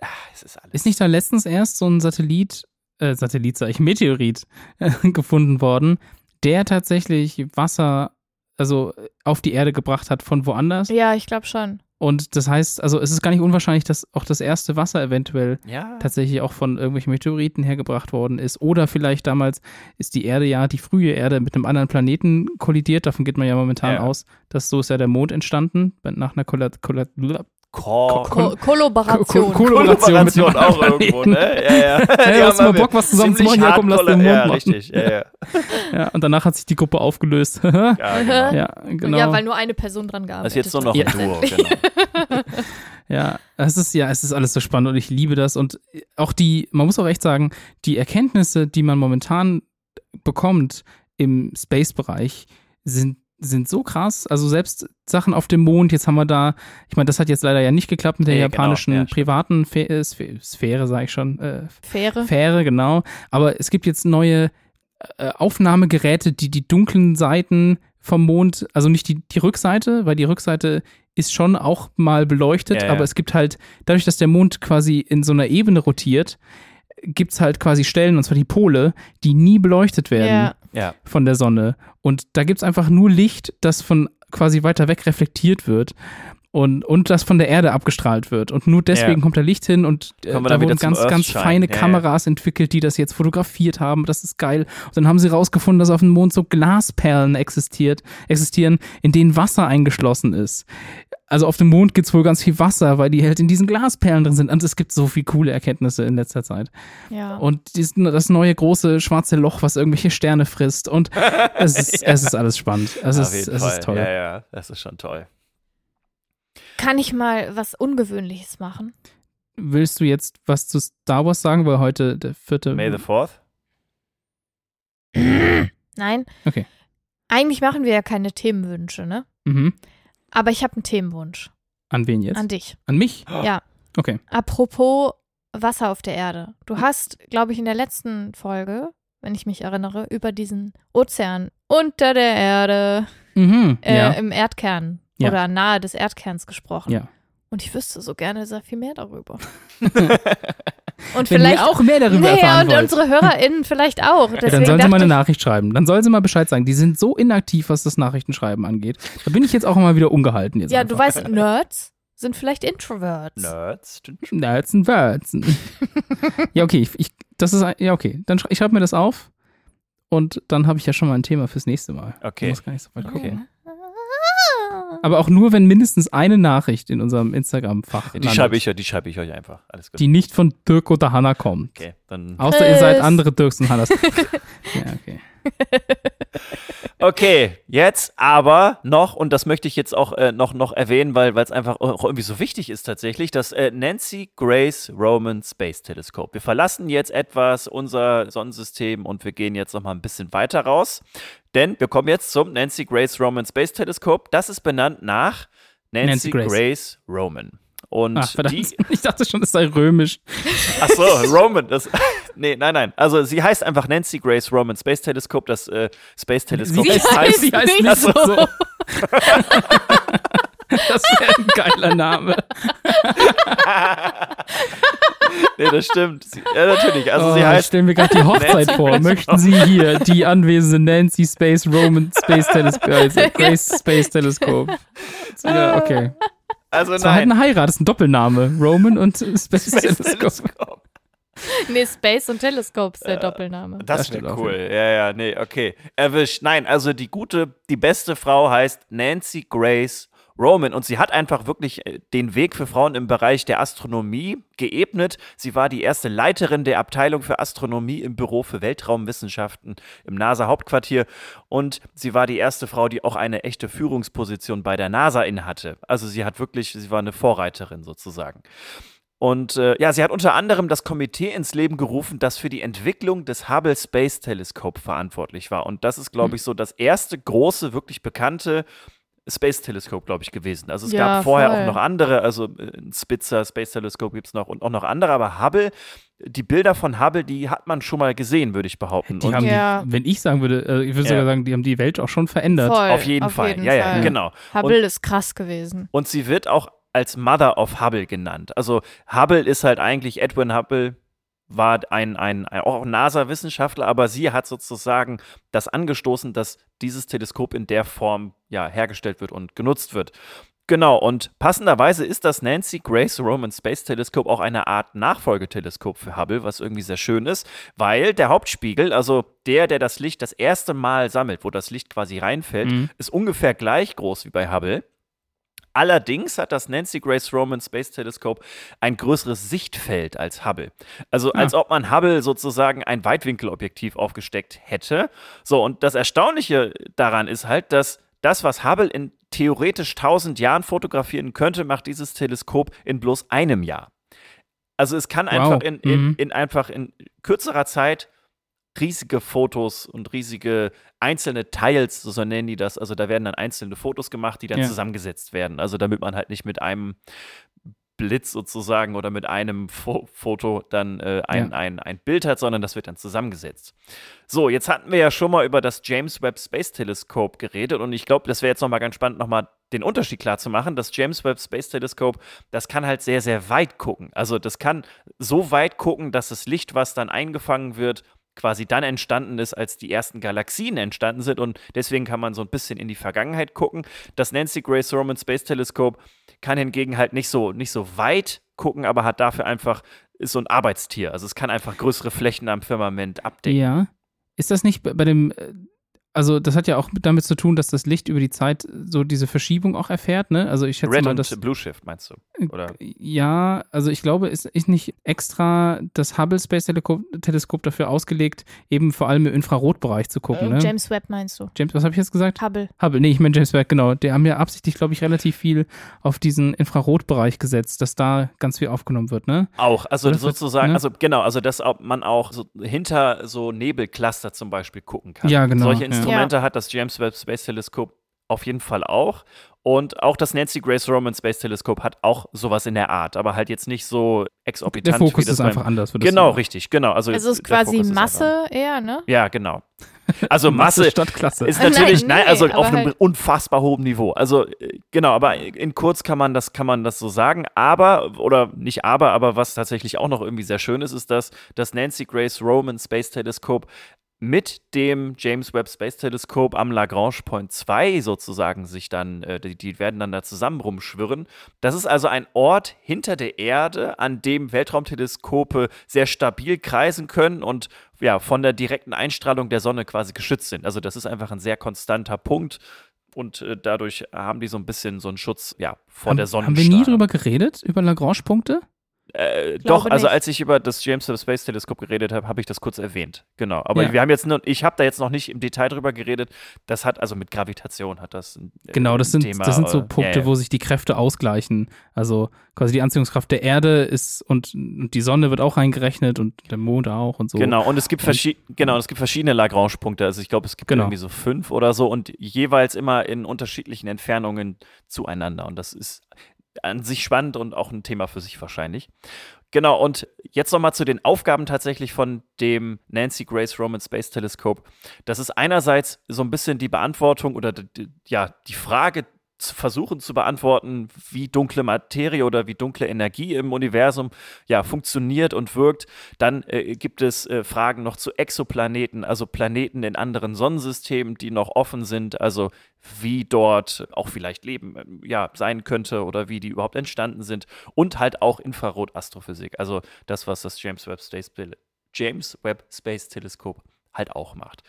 ah, es ist alles. Ist nicht da letztens erst so ein Satellit, äh, Satellit sag ich, Meteorit äh, gefunden worden, der tatsächlich Wasser, also äh, auf die Erde gebracht hat von woanders? Ja, ich glaube schon. Und das heißt, also es ist gar nicht unwahrscheinlich, dass auch das erste Wasser eventuell ja. tatsächlich auch von irgendwelchen Meteoriten hergebracht worden ist. Oder vielleicht damals ist die Erde ja, die frühe Erde, mit einem anderen Planeten kollidiert. Davon geht man ja momentan Ja. aus. dass so ist ja der Mond entstanden, nach einer Kollat Kollat Kor Ko Kollaboration. Ko- Kollaboration Kollaboration auch irgendwo, ne? Ja, ja. Hey, hast du mal Bock, was zusammen zu machen? Ja, komm, lass den Mond Ja, machen. richtig, ja, ja. Ja, und danach hat sich die Gruppe aufgelöst. ja, ja genau. genau. Ja, weil nur eine Person dran gearbeitet Das ist jetzt nur noch Ja. ein Duo, genau. Ja, es ist ja, es ist alles so spannend und ich liebe das und auch die, man muss auch echt sagen, die Erkenntnisse, die man momentan bekommt, im Space-Bereich sind sind so krass. Also selbst Sachen auf dem Mond, jetzt haben wir da, ich meine, das hat jetzt leider ja nicht geklappt mit der Nee, japanischen genau, ja, privaten Fä äh, Sphä- Sphäre, sage ich schon. Äh, Fähre. Fähre, genau. Aber es gibt jetzt neue äh, Aufnahmegeräte, die die dunklen Seiten vom Mond, also nicht die, die Rückseite, weil die Rückseite ist schon auch mal beleuchtet, Ja, ja. aber es gibt halt, dadurch, dass der Mond quasi in so einer Ebene rotiert, gibt es halt quasi Stellen, und zwar die Pole, die nie beleuchtet werden Ja. Von der Sonne. Und da gibt es einfach nur Licht, das von quasi weiter weg reflektiert wird. Und, und das von der Erde abgestrahlt wird. Und nur deswegen Ja. kommt da Licht hin und äh, da wurden ganz, ganz feine Ja, ja. Kameras entwickelt, die das jetzt fotografiert haben. Das ist geil. Und dann haben sie rausgefunden, dass auf dem Mond so Glasperlen existiert, existieren, in denen Wasser eingeschlossen ist. Also auf dem Mond gibt's wohl ganz viel Wasser, weil die halt in diesen Glasperlen drin sind. Und es gibt so viele coole Erkenntnisse in letzter Zeit. ja. Und dies- das neue große schwarze Loch, was irgendwelche Sterne frisst. Und es ist, es ist alles spannend. Es ist, es Fall. ist toll. Ja, ja, das ist schon toll. Kann ich mal was Ungewöhnliches machen? Willst du jetzt was zu Star Wars sagen, weil heute der vierte. May the Fourth? Nein. Okay. Eigentlich machen wir ja keine Themenwünsche, ne? Mhm. Aber ich habe einen Themenwunsch An wen jetzt? an dich. An mich? Ja. Okay. Apropos Wasser auf der Erde. Du hast, glaube ich, in der letzten Folge, wenn ich mich erinnere, über diesen Ozean unter der Erde Mhm. äh, ja. im Erdkern Ja. oder nahe des Erdkerns gesprochen. Ja. Und ich wüsste so gerne sehr viel mehr darüber. Und Wenn vielleicht auch mehr darüber naja, erfahren und wollt, unsere HörerInnen vielleicht auch. ja, dann soll sie mal eine ich, Nachricht schreiben. Dann soll sie mal Bescheid sagen. Die sind so inaktiv, was das Nachrichtenschreiben angeht. Da bin ich jetzt auch mal wieder ungehalten. Jetzt Ja, einfach. du weißt, Nerds sind vielleicht Introverts. Nerds? Nerds and Words. ja, okay. Ich, ich, das ist, ja, okay. Dann ich schreibe mir das auf. Und dann habe ich ja schon mal ein Thema fürs nächste Mal. Okay. Ich muss gar nicht so weit gucken. Ah. Aber auch nur, wenn mindestens eine Nachricht in unserem Instagram-Fach Die landet, schreibe ich, euch- die schreibe ich euch einfach. Alles gut. die nicht von Dirk oder Hanna kommt. okay, dann. Außer ihr seid andere Dirks und Hannas. ja, okay. Okay, jetzt aber noch, und das möchte ich jetzt auch äh, noch, noch erwähnen, weil es einfach auch irgendwie so wichtig ist tatsächlich, das äh, Nancy Grace Roman Space Telescope. Wir verlassen jetzt etwas unser Sonnensystem und wir gehen jetzt noch mal ein bisschen weiter raus, denn wir kommen jetzt zum Nancy Grace Roman Space Telescope. Das ist benannt nach Nancy, Nancy Grace. Grace. Roman. Und Ach, verdammt. die, Ich dachte schon, es sei römisch. Ach so, Roman. Das, nee, nein, nein. Also sie heißt einfach Nancy Grace Roman Space Telescope. Das äh, Space Telescope Sie ist heißt, sie heißt nicht so. so. Das wäre ein geiler Name. Nee, das stimmt. Sie, ja, natürlich. Also oh, sie ich heißt. stelle mir gerade die Hochzeit Nancy vor. Möchten Sie hier die anwesende Nancy Space Roman Space Telescope, also Grace Space Telescope? Ja, okay. Also Das war halt eine Heirat, das ist ein Doppelname. Roman und Space, Space Telescope. Telescope. Nee, Space und Telescope ist der Doppelname. Das Das stimmt wäre cool. Ja, ja, nee, okay. Erwischt. Nein, also die gute, die beste Frau heißt Nancy Grace Roman und sie hat einfach wirklich äh, den Weg für Frauen im Bereich der Astronomie geebnet. Sie war die erste Leiterin der Abteilung für Astronomie im Büro für Weltraumwissenschaften im NASA-Hauptquartier und sie war die erste Frau, die auch eine echte Führungsposition bei der NASA innehatte. Also sie hat wirklich, sie war eine Vorreiterin sozusagen. Und äh, ja, sie hat unter anderem das Komitee ins Leben gerufen, das für die Entwicklung des Hubble Space Telescope verantwortlich war. Und das ist, glaube ich, so das erste große, wirklich bekannte Space Telescope, glaube ich, gewesen. Also es Ja, gab vorher voll. auch noch andere, also äh, ein Spitzer Space Telescope gibt es noch und auch noch andere, aber Hubble, die Bilder von Hubble, die hat man schon mal gesehen, würde ich behaupten. Die Und haben Ja. die, wenn ich sagen würde, äh, ich würde Ja. sogar sagen, die haben die Welt auch schon verändert. Voll, auf jeden Fall, ja, ja, Fall. genau. Hubble ist krass gewesen. Und sie wird auch als Mother of Hubble genannt. Also Hubble ist halt eigentlich, Edwin Hubble war ein, ein, ein auch NASA-Wissenschaftler, aber sie hat sozusagen das angestoßen, dass dieses Teleskop in der Form ja hergestellt wird und genutzt wird. Genau, und passenderweise ist das Nancy Grace Roman Space Telescope auch eine Art Nachfolgeteleskop für Hubble, was irgendwie sehr schön ist, weil der Hauptspiegel, also der, der das Licht das erste Mal sammelt, wo das Licht quasi reinfällt, Mhm. ist ungefähr gleich groß wie bei Hubble. Allerdings hat das Nancy Grace Roman Space Telescope ein größeres Sichtfeld als Hubble. Also Ah. als ob man Hubble sozusagen ein Weitwinkelobjektiv aufgesteckt hätte. So, und das Erstaunliche daran ist halt, dass das, was Hubble in theoretisch 1000 Jahren fotografieren könnte, macht dieses Teleskop in bloß einem Jahr. Also es kann Wow. einfach in, in, Mhm. in einfach in kürzerer Zeit riesige Fotos und riesige einzelne Tiles, so nennen die das. Also da werden dann einzelne Fotos gemacht, die dann Ja. zusammengesetzt werden. Also damit man halt nicht mit einem Blitz sozusagen oder mit einem Fo Foto dann äh, ein, Ja. ein, ein Bild hat, sondern das wird dann zusammengesetzt. So, jetzt hatten wir ja schon mal über das James Webb Space Telescope geredet und ich glaube, das wäre jetzt nochmal ganz spannend, nochmal den Unterschied klar zu machen. Das James Webb Space Telescope, das kann halt sehr, sehr weit gucken. Also das kann so weit gucken, dass das Licht, was dann eingefangen wird, quasi dann entstanden ist, als die ersten Galaxien entstanden sind und deswegen kann man so ein bisschen in die Vergangenheit gucken. Das Nancy Grace Roman Space Telescope kann hingegen halt nicht so, nicht so weit gucken, aber hat dafür einfach, ist so ein Arbeitstier. Also es kann einfach größere Flächen am Firmament abdecken. Ja. Ist das nicht bei dem, äh, also das hat ja auch damit zu tun, dass das Licht über die Zeit so diese Verschiebung auch erfährt, ne? Also ich schätze Red mal, und dass Blue Shift meinst du? Oder? Ja, also ich glaube, ist, ist nicht extra das Hubble Space Teleskop dafür ausgelegt, eben vor allem im Infrarotbereich zu gucken, ne? James Webb meinst du? James, was habe ich jetzt gesagt? Hubble. Hubble, nee, ich meine James Webb, genau. Die haben ja absichtlich, glaube ich, relativ viel auf diesen Infrarotbereich gesetzt, dass da ganz viel aufgenommen wird, ne? Auch, also Oder? sozusagen, Ne? also genau, also dass man auch so hinter so Nebelcluster zum Beispiel gucken kann. Ja, genau, Solche ja. Instrumente hat das James Webb Space Telescope auf jeden Fall auch. Und auch das Nancy Grace Roman Space Telescope hat auch sowas in der Art, aber halt jetzt nicht so exorbitant. Der Fokus wie das ist einfach anders. Genau, sagen. richtig, genau. Also, Also es ist quasi Fokus ist Masse eher, ne? Ja, genau. Also Masse, statt Klasse. ist Nein, natürlich, nein, nee, also aber auf einem halt- unfassbar hohen Niveau. Also äh, genau, aber in kurz kann man das, kann man das so sagen. Aber, oder nicht aber, aber was tatsächlich auch noch irgendwie sehr schön ist, ist, dass das Nancy Grace Roman Space Telescope mit dem James Webb Space Telescope am Lagrange Point 2 sozusagen sich dann, äh, die, die werden dann da zusammen rumschwirren. Das ist also ein Ort hinter der Erde, an dem Weltraumteleskope sehr stabil kreisen können und ja, von der direkten Einstrahlung der Sonne quasi geschützt sind. Also das ist einfach ein sehr konstanter Punkt und äh, dadurch haben die so ein bisschen so einen Schutz ja, vor haben, der Sonne. haben wir nie drüber geredet, über Lagrange-Punkte? Äh, doch, also nicht. als ich über das James Webb Space Teleskop geredet habe, habe ich das kurz erwähnt. Genau. Aber Ja. wir haben jetzt nur, ich habe da jetzt noch nicht im Detail drüber geredet. Das hat also mit Gravitation hat das ein, äh, Genau, das sind, Thema, das sind so äh, Punkte, ja, ja. wo sich die Kräfte ausgleichen. Also quasi die Anziehungskraft der Erde ist und, und die Sonne wird auch reingerechnet und der Mond auch und so. Genau, und es gibt, verschi genau, es gibt verschiedene Lagrange-Punkte. Also ich glaube, es gibt Genau. irgendwie so fünf oder so und jeweils immer in unterschiedlichen Entfernungen zueinander. Und das ist an sich spannend und auch ein Thema für sich wahrscheinlich. Genau, und jetzt nochmal zu den Aufgaben tatsächlich von dem Nancy Grace Roman Space Telescope. Das ist einerseits so ein bisschen die Beantwortung oder die, ja, die Frage zu versuchen zu beantworten, wie dunkle Materie oder wie dunkle Energie im Universum ja funktioniert und wirkt. Dann äh, gibt es äh, Fragen noch zu Exoplaneten, also Planeten in anderen Sonnensystemen, die noch offen sind, also wie dort auch vielleicht Leben äh, ja, sein könnte oder wie die überhaupt entstanden sind und halt auch Infrarot-Astrophysik, also das, was das James Webb Space, James Webb Space Teleskop halt auch macht.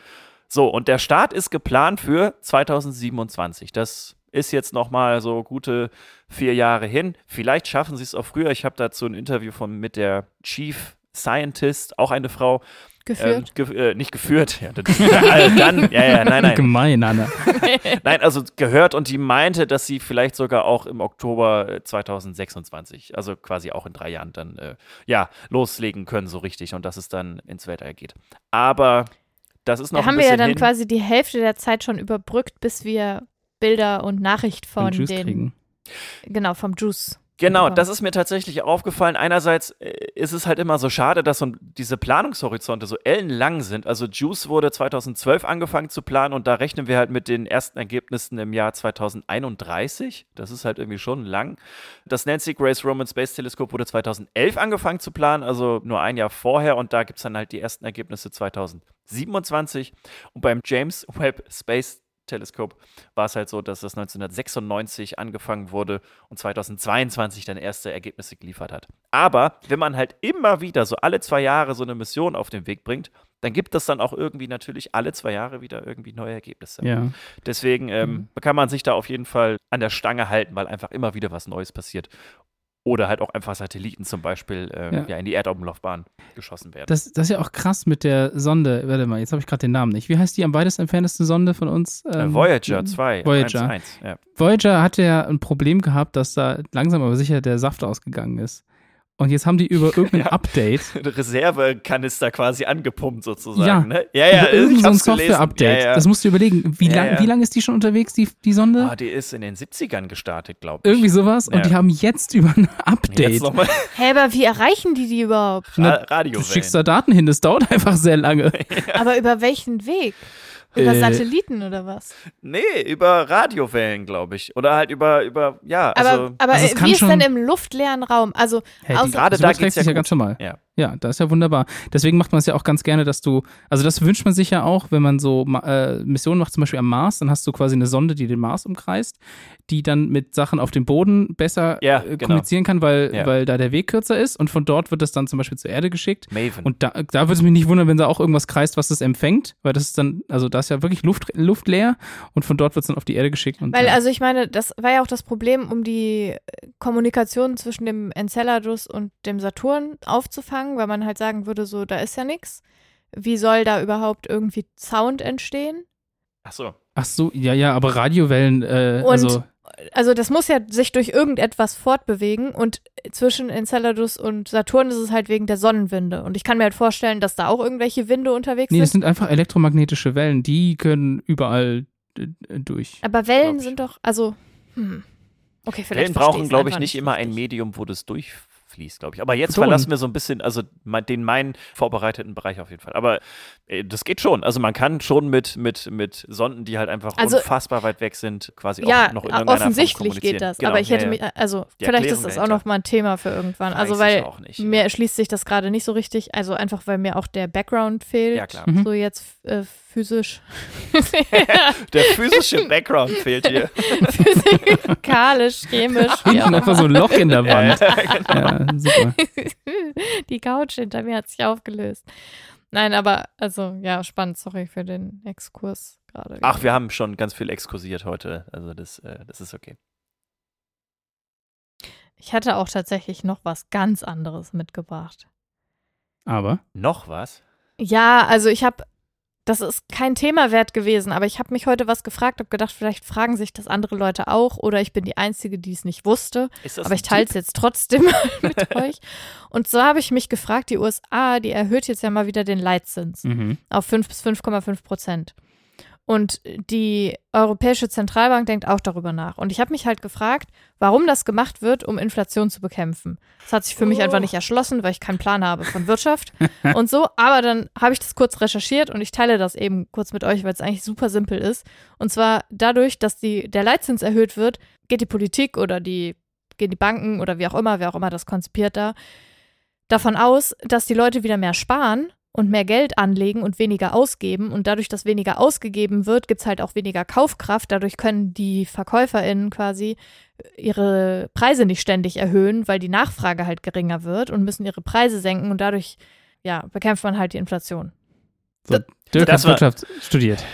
So, und der Start ist geplant für 2027. Das ist jetzt noch mal so gute vier Jahre hin. Vielleicht schaffen sie es auch früher. Ich habe dazu ein Interview von mit der Chief Scientist, auch eine Frau, Geführt. ähm, ge äh, nicht geführt. Ja, das, äh, dann, ja, ja, nein, nein. Gemein, Anna. Nein, also gehört und die meinte, dass sie vielleicht sogar auch im Oktober äh, 2026, also quasi auch in drei Jahren dann, äh, ja, loslegen können, so richtig und dass es dann ins Weltall geht. Aber das ist noch Da haben ein wir bisschen ja dann hin. quasi die Hälfte der Zeit schon überbrückt, bis wir Bilder und Nachricht von den, kriegen. genau, vom Juice. Genau, das ist mir tatsächlich aufgefallen. Einerseits äh, ist es halt immer so schade, dass so diese Planungshorizonte so ellenlang sind. Also Juice wurde 2012 angefangen zu planen und da rechnen wir halt mit den ersten Ergebnissen im Jahr 2031. Das ist halt irgendwie schon lang. Das Nancy Grace Roman Space Teleskop wurde 2011 angefangen zu planen, also nur ein Jahr vorher und da gibt es dann halt die ersten Ergebnisse 2027. Und beim James Webb Space Teleskop war es halt so, dass das 1996 angefangen wurde und 2022 dann erste Ergebnisse geliefert hat. Aber wenn man halt immer wieder so alle zwei Jahre so eine Mission auf den Weg bringt, dann gibt es dann auch irgendwie natürlich alle zwei Jahre wieder irgendwie neue Ergebnisse. Ja. Deswegen ähm, kann man sich da auf jeden Fall an der Stange halten, weil einfach immer wieder was Neues passiert. Oder halt auch einfach Satelliten zum Beispiel ähm, Ja. ja. in die Erdumlaufbahn geschossen werden. Das, das ist ja auch krass mit der Sonde. Warte mal, jetzt habe ich gerade den Namen nicht. Wie heißt die am weitest entfernteste Sonde von uns? äh, Ähm, Voyager 2. Voyager. 1, 1, ja. Voyager hatte ja ein Problem gehabt, dass da langsam aber sicher der Saft ausgegangen ist. Und jetzt haben die über irgendein Ja. Update, Reservekanister quasi angepumpt sozusagen. Ja. Ne? ja, ja, über irgend ich so ein. Software-Update. Ja, ja. Das musst du überlegen. Wie, Ja, lang, ja. wie lange ist die schon unterwegs, die, die Sonde? Ah, die ist in den 70ern gestartet, glaube ich. Irgendwie sowas. Und die haben jetzt über ein Jetzt Update. nochmal Hä, aber wie erreichen die die überhaupt? Na, Radio. Du schickst da Daten hin, das dauert einfach sehr lange. Aber über welchen Weg? Über Äh, Satelliten oder was? Nee, über Radiowellen, glaube ich. Oder halt über, über ja, Aber, also. aber also es äh, wie ist denn im luftleeren Raum? Also, Hey, Außer- die, Gerade das da überträgt geht's ja ja gut. ganz normal. Ja. Ja, das ist ja wunderbar. Deswegen macht man es ja auch ganz gerne, dass du, also das wünscht man sich ja auch, wenn man so äh, Missionen macht, zum Beispiel am Mars, dann hast du quasi eine Sonde, die den Mars umkreist, die dann mit Sachen auf dem Boden besser Ja, äh, genau. kommunizieren kann, weil, Ja. weil da der Weg kürzer ist und von dort wird das dann zum Beispiel zur Erde geschickt. Maven. Und da, da würde es mich nicht wundern, wenn da auch irgendwas kreist, was das empfängt, weil das ist dann, also da ist ja wirklich Luft, Luft leer und von dort wird es dann auf die Erde geschickt. Und, weil, ja. also ich meine, das war ja auch das Problem, um die äh, Kommunikation zwischen dem Enceladus und dem Saturn aufzufangen, weil man halt sagen würde, so, da ist ja nichts. Wie soll da überhaupt irgendwie Sound entstehen? Ach so. Ach so, ja, ja, aber Radiowellen, äh, Und also also das muss ja sich durch irgendetwas fortbewegen und zwischen Enceladus und Saturn ist es halt wegen der Sonnenwinde. Und ich kann mir halt vorstellen, dass da auch irgendwelche Winde unterwegs Nee, das sind. sind einfach elektromagnetische Wellen, die können überall äh, durch. Aber Wellen sind doch, also, hm. Okay, vielleicht Wellen brauchen, glaube ich, nicht immer ein. Medium, wo das durchfließt, glaube ich. Aber jetzt Schon. verlassen wir so ein bisschen, also mein- den meinen vorbereiteten Bereich auf jeden Fall. Aber äh, das geht schon. Also man kann schon mit, mit, mit Sonden, die halt einfach Also- unfassbar weit weg sind, quasi Ja, auch noch in irgendeiner Form offensichtlich kommunizieren. geht das. Genau, aber ich hätte ja, mich, also vielleicht ist Erklärung das auch noch mal ein Thema für irgendwann. Weiß also ich weil auch nicht. mir erschließt sich das gerade nicht so richtig. Also einfach, weil mir auch der Background fehlt. Ja, klar. Mhm. So jetzt äh, physisch. Der physische Background fehlt hier. Physikalisch, chemisch. Hinten einfach so ein Loch in der Ja, Wand. ja, Ja, super. Die Couch hinter mir hat sich aufgelöst. Nein, aber also ja, spannend. Sorry für den Exkurs gerade. Ach, wir haben schon ganz viel exkursiert heute. Also das, äh, das ist okay. Ich hatte auch tatsächlich noch was ganz anderes mitgebracht. Aber Noch was? Ja, also ich habe, das ist kein Thema wert gewesen, aber ich habe mich heute was gefragt, habe gedacht, vielleicht fragen sich das andere Leute auch oder ich bin die Einzige, die es nicht wusste. Aber ich teile es jetzt trotzdem mal mit euch. Und so habe ich mich gefragt, die USA, die erhöht jetzt ja mal wieder den Leitzins mhm. auf 5 bis 5,5 Prozent. Und die Europäische Zentralbank denkt auch darüber nach. Und ich habe mich halt gefragt, warum das gemacht wird, um Inflation zu bekämpfen. Das hat sich für mich Oh. einfach nicht erschlossen, weil ich keinen Plan habe von Wirtschaft und so. Aber dann habe ich das kurz recherchiert und ich teile das eben kurz mit euch, weil es eigentlich super simpel ist. Und zwar dadurch, dass die, der Leitzins erhöht wird, geht die Politik oder die, gehen die Banken oder wie auch immer, wer auch immer das konzipiert da, davon aus, dass die Leute wieder mehr sparen und mehr Geld anlegen und weniger ausgeben. Und dadurch, dass weniger ausgegeben wird, gibt es halt auch weniger Kaufkraft. Dadurch können die VerkäuferInnen quasi ihre Preise nicht ständig erhöhen, weil die Nachfrage halt geringer wird und müssen ihre Preise senken und dadurch ja, bekämpft man halt die Inflation. Dirk Das hat Wirtschaft studiert.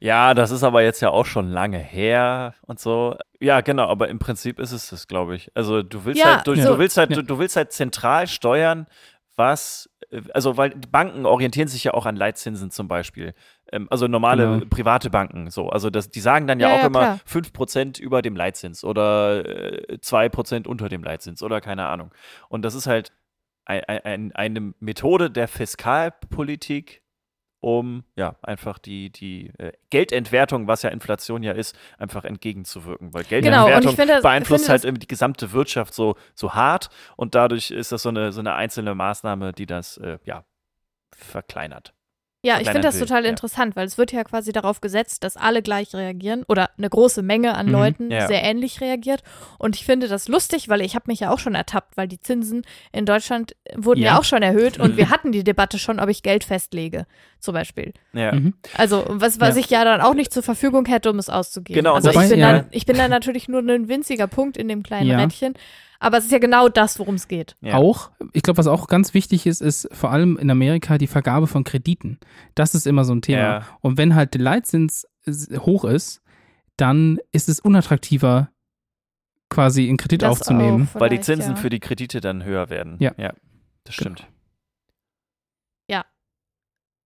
Ja, das ist aber jetzt ja auch schon lange her und so. Ja, genau, aber im Prinzip ist es das, glaube ich. Also du willst Ja, halt, du, so- du willst halt, Ja. du, du willst halt zentral steuern, was, äh, also weil die Banken orientieren sich ja auch an Leitzinsen zum Beispiel. Ähm, Also normale Genau. private Banken so. Also das, die sagen dann ja, Ja, auch ja, immer klar. 5% über dem Leitzins oder äh, 2% unter dem Leitzins oder keine Ahnung. Und das ist halt ein, ein, eine Methode der Fiskalpolitik, um ja einfach die, die äh, Geldentwertung, was ja Inflation ja ist, einfach entgegenzuwirken. Weil Genau, Geldentwertung ich finde, beeinflusst halt das- irgendwie die gesamte Wirtschaft so, so hart und dadurch ist das so eine, so eine einzelne Maßnahme, die das äh, ja verkleinert. Ja, ich finde das total ja. interessant, weil es wird ja quasi darauf gesetzt, dass alle gleich reagieren oder eine große Menge an Mhm, Leuten ja. sehr ähnlich reagiert. Und ich finde das lustig, weil ich habe mich ja auch schon ertappt, weil die Zinsen in Deutschland wurden ja, Ja. auch schon erhöht und wir hatten die Debatte schon, ob ich Geld festlege, zum Beispiel. Ja. Mhm. Also was, was Ja. ich ja dann auch nicht zur Verfügung hätte, um es auszugeben. Genau, also Wobei, ich, bin ja. dann, ich bin dann natürlich nur ein winziger Punkt in dem kleinen Ja. Rädchen. Aber es ist ja genau das, worum es geht. Ja. Auch, ich glaube, was auch ganz wichtig ist, ist vor allem in Amerika die Vergabe von Krediten. Das ist immer so ein Thema. Ja. Und wenn halt der Leitzins hoch ist, dann ist es unattraktiver, quasi einen Kredit Das aufzunehmen. Weil die Zinsen ja. für die Kredite dann höher werden. Ja. ja das Genau. stimmt.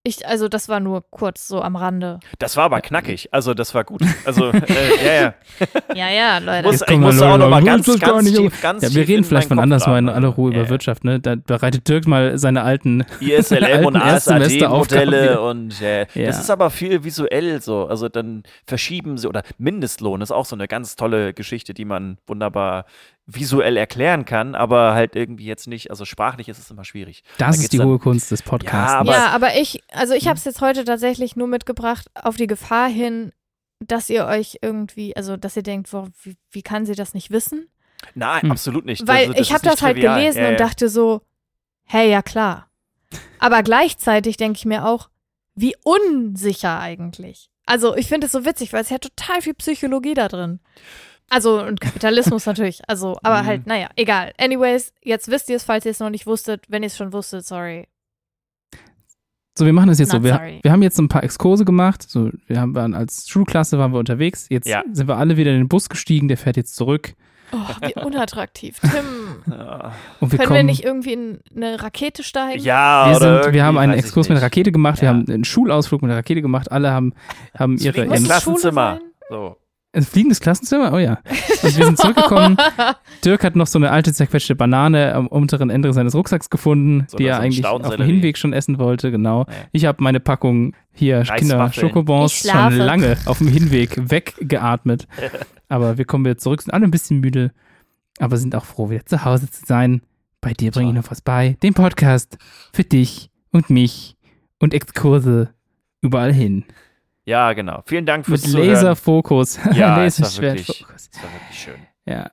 Ich, also das war nur kurz so am Rande. Das war aber knackig. Also das war gut. Also äh, ja, ja. Ja, ja, Leute. Muss, ich musste auch Leute, noch mal Leute, ganz, ganz nicht- tief, ganz Ja, wir reden vielleicht von Kopf andersmal in aller Ruhe Ja, über. Wirtschaft, ne? Da bereitet Dirk mal seine alten ISLM und alten Erstsemesteraufgaben ASAD-Modelle und äh, Ja. das ist aber viel visuell so. Also dann verschieben sie oder Mindestlohn ist auch so eine ganz tolle Geschichte, die man wunderbar visuell erklären kann, aber halt irgendwie jetzt nicht, also sprachlich ist es immer schwierig. Da Das ist die dann- hohe Kunst des Podcasts. Ja, aber- ja, aber ich, also ich habe es jetzt heute tatsächlich nur mitgebracht auf die Gefahr hin, dass ihr euch irgendwie, also dass ihr denkt, boah, wie, wie kann sie das nicht wissen? Nein, Hm. absolut nicht. Weil Also, das ich habe das halt trivial. gelesen ja, und ja. dachte so, hey, ja klar. Aber gleichzeitig denke ich mir auch, wie unsicher eigentlich. Also ich finde es so witzig, weil es ja total viel Psychologie da drin. Also und Kapitalismus natürlich. Also, aber Mhm. halt, naja, egal. Anyways, jetzt wisst ihr es, falls ihr es noch nicht wusstet. Wenn ihr es schon wusstet, sorry. So, wir machen das jetzt Not so. Wir, wir haben jetzt ein paar Exkurse gemacht. So, wir haben waren als Schulklasse waren wir unterwegs. Jetzt Ja. sind wir alle wieder in den Bus gestiegen. Der fährt jetzt zurück. Oh, wie unattraktiv. Tim, Und wir können kommen. wir nicht irgendwie in eine Rakete steigen? ja wir, oder sind, wir haben einen Exkurs mit einer Rakete gemacht. Wir Ja. haben einen Schulausflug mit einer Rakete gemacht. Alle haben, haben ihre Muss Klassenzimmer. So. Ein fliegendes Klassenzimmer. Oh ja. Und wir sind zurückgekommen. Dirk hat noch so eine alte zerquetschte Banane am unteren Ende seines Rucksacks gefunden, So die er eigentlich auf dem. Hinweg schon essen wollte. Genau. Ja. Ich habe meine Packung hier. Kinder Schokobons schon lange auf dem Hinweg weggeatmet. Aber wir kommen wieder zurück, sind alle ein bisschen müde, aber sind auch froh, wieder zu Hause zu sein. Bei dir bringe ich noch was bei. Den Podcast für dich und mich und Exkurse überall hin. Ja, genau. Vielen Dank fürs Mit Zuhören. Laserfokus. Ja, es war wirklich, Laserschwertfokus. es war wirklich schön. Ja,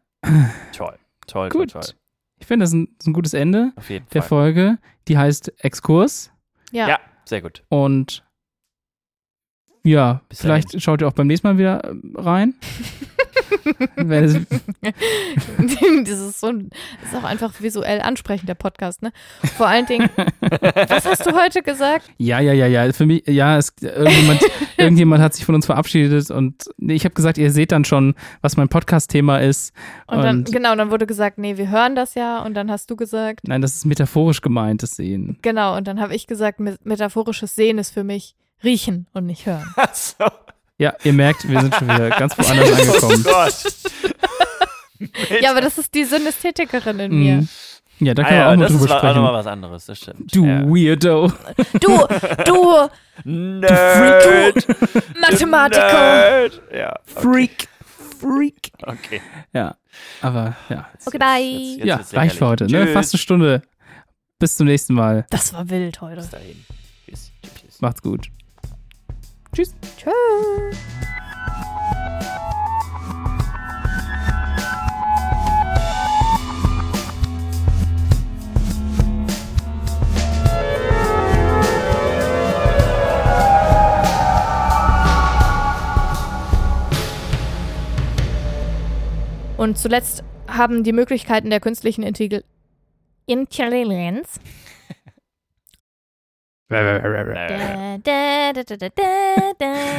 Toll. Toll, gut. toll, toll. Ich finde, das ist ein, das ist ein gutes Ende Auf jeden der Fall. Folge. Die heißt Exkurs. Ja. Ja, sehr gut. Und ja, Bis vielleicht dahin. schaut ihr auch beim nächsten Mal wieder äh, rein. Das ist so ein, das ist auch einfach visuell ansprechend, der Podcast, ne? Vor allen Dingen, was hast du heute gesagt? ja, ja, ja, ja. Für mich, ja, es, irgendjemand, irgendjemand hat sich von uns verabschiedet und nee, ich habe gesagt, ihr seht dann schon, was mein Podcast-Thema ist. Und dann, Und- genau, dann wurde gesagt, nee, wir hören das ja. Und dann hast du gesagt, Nein, das ist metaphorisch gemeint, das Sehen. genau. Und dann habe ich gesagt, me- metaphorisches Sehen ist für mich riechen und nicht hören. Achso. Ja, ihr merkt, wir sind schon wieder ganz woanders Oh angekommen. Gott. ja, aber das ist die Synästhetikerin in mir. Mhm. Ja, da Ah kann man ja, auch mal das drüber ist wa- auch sprechen. nochmal was anderes, das stimmt. Du ja. Weirdo. Du, du, Nerd. Mathematiker. Nerd. Ja, okay. Freak. Freak. okay. Ja, aber ja. Jetzt- Okay, bye. jetzt- jetzt ja, reicht für heute, ne? Fast eine Stunde. Bis zum nächsten Mal. Das war wild heute. Bis dahin. Tschüss. Tschüss. Macht's gut. Tschüss. Tschüss. Und zuletzt haben die Möglichkeiten der künstlichen Intelli- Intelligenz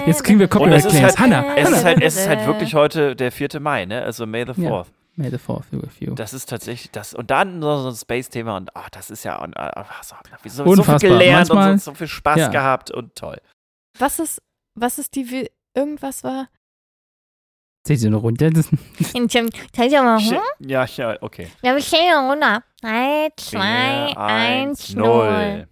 Jetzt kriegen wir ist Copyright-Claims. halt, Hannah, es ist Hannah. halt, es ist halt wirklich heute der 4. Mai, ne? Also May the Ja. 4th. May the fourth be with you. Das ist tatsächlich das. Und dann noch so ein Space-Thema und ach, das ist ja und, ach, so, so, so Unfassbar. viel gelernt Manchmal- und so, so viel Spaß ja. gehabt und toll. Was ist, was ist die, irgendwas war? Seht ihr noch runter? Ja, ja, okay. Ja, wir zählen runter. 3, 2, Vier, 1, eins, 0. null.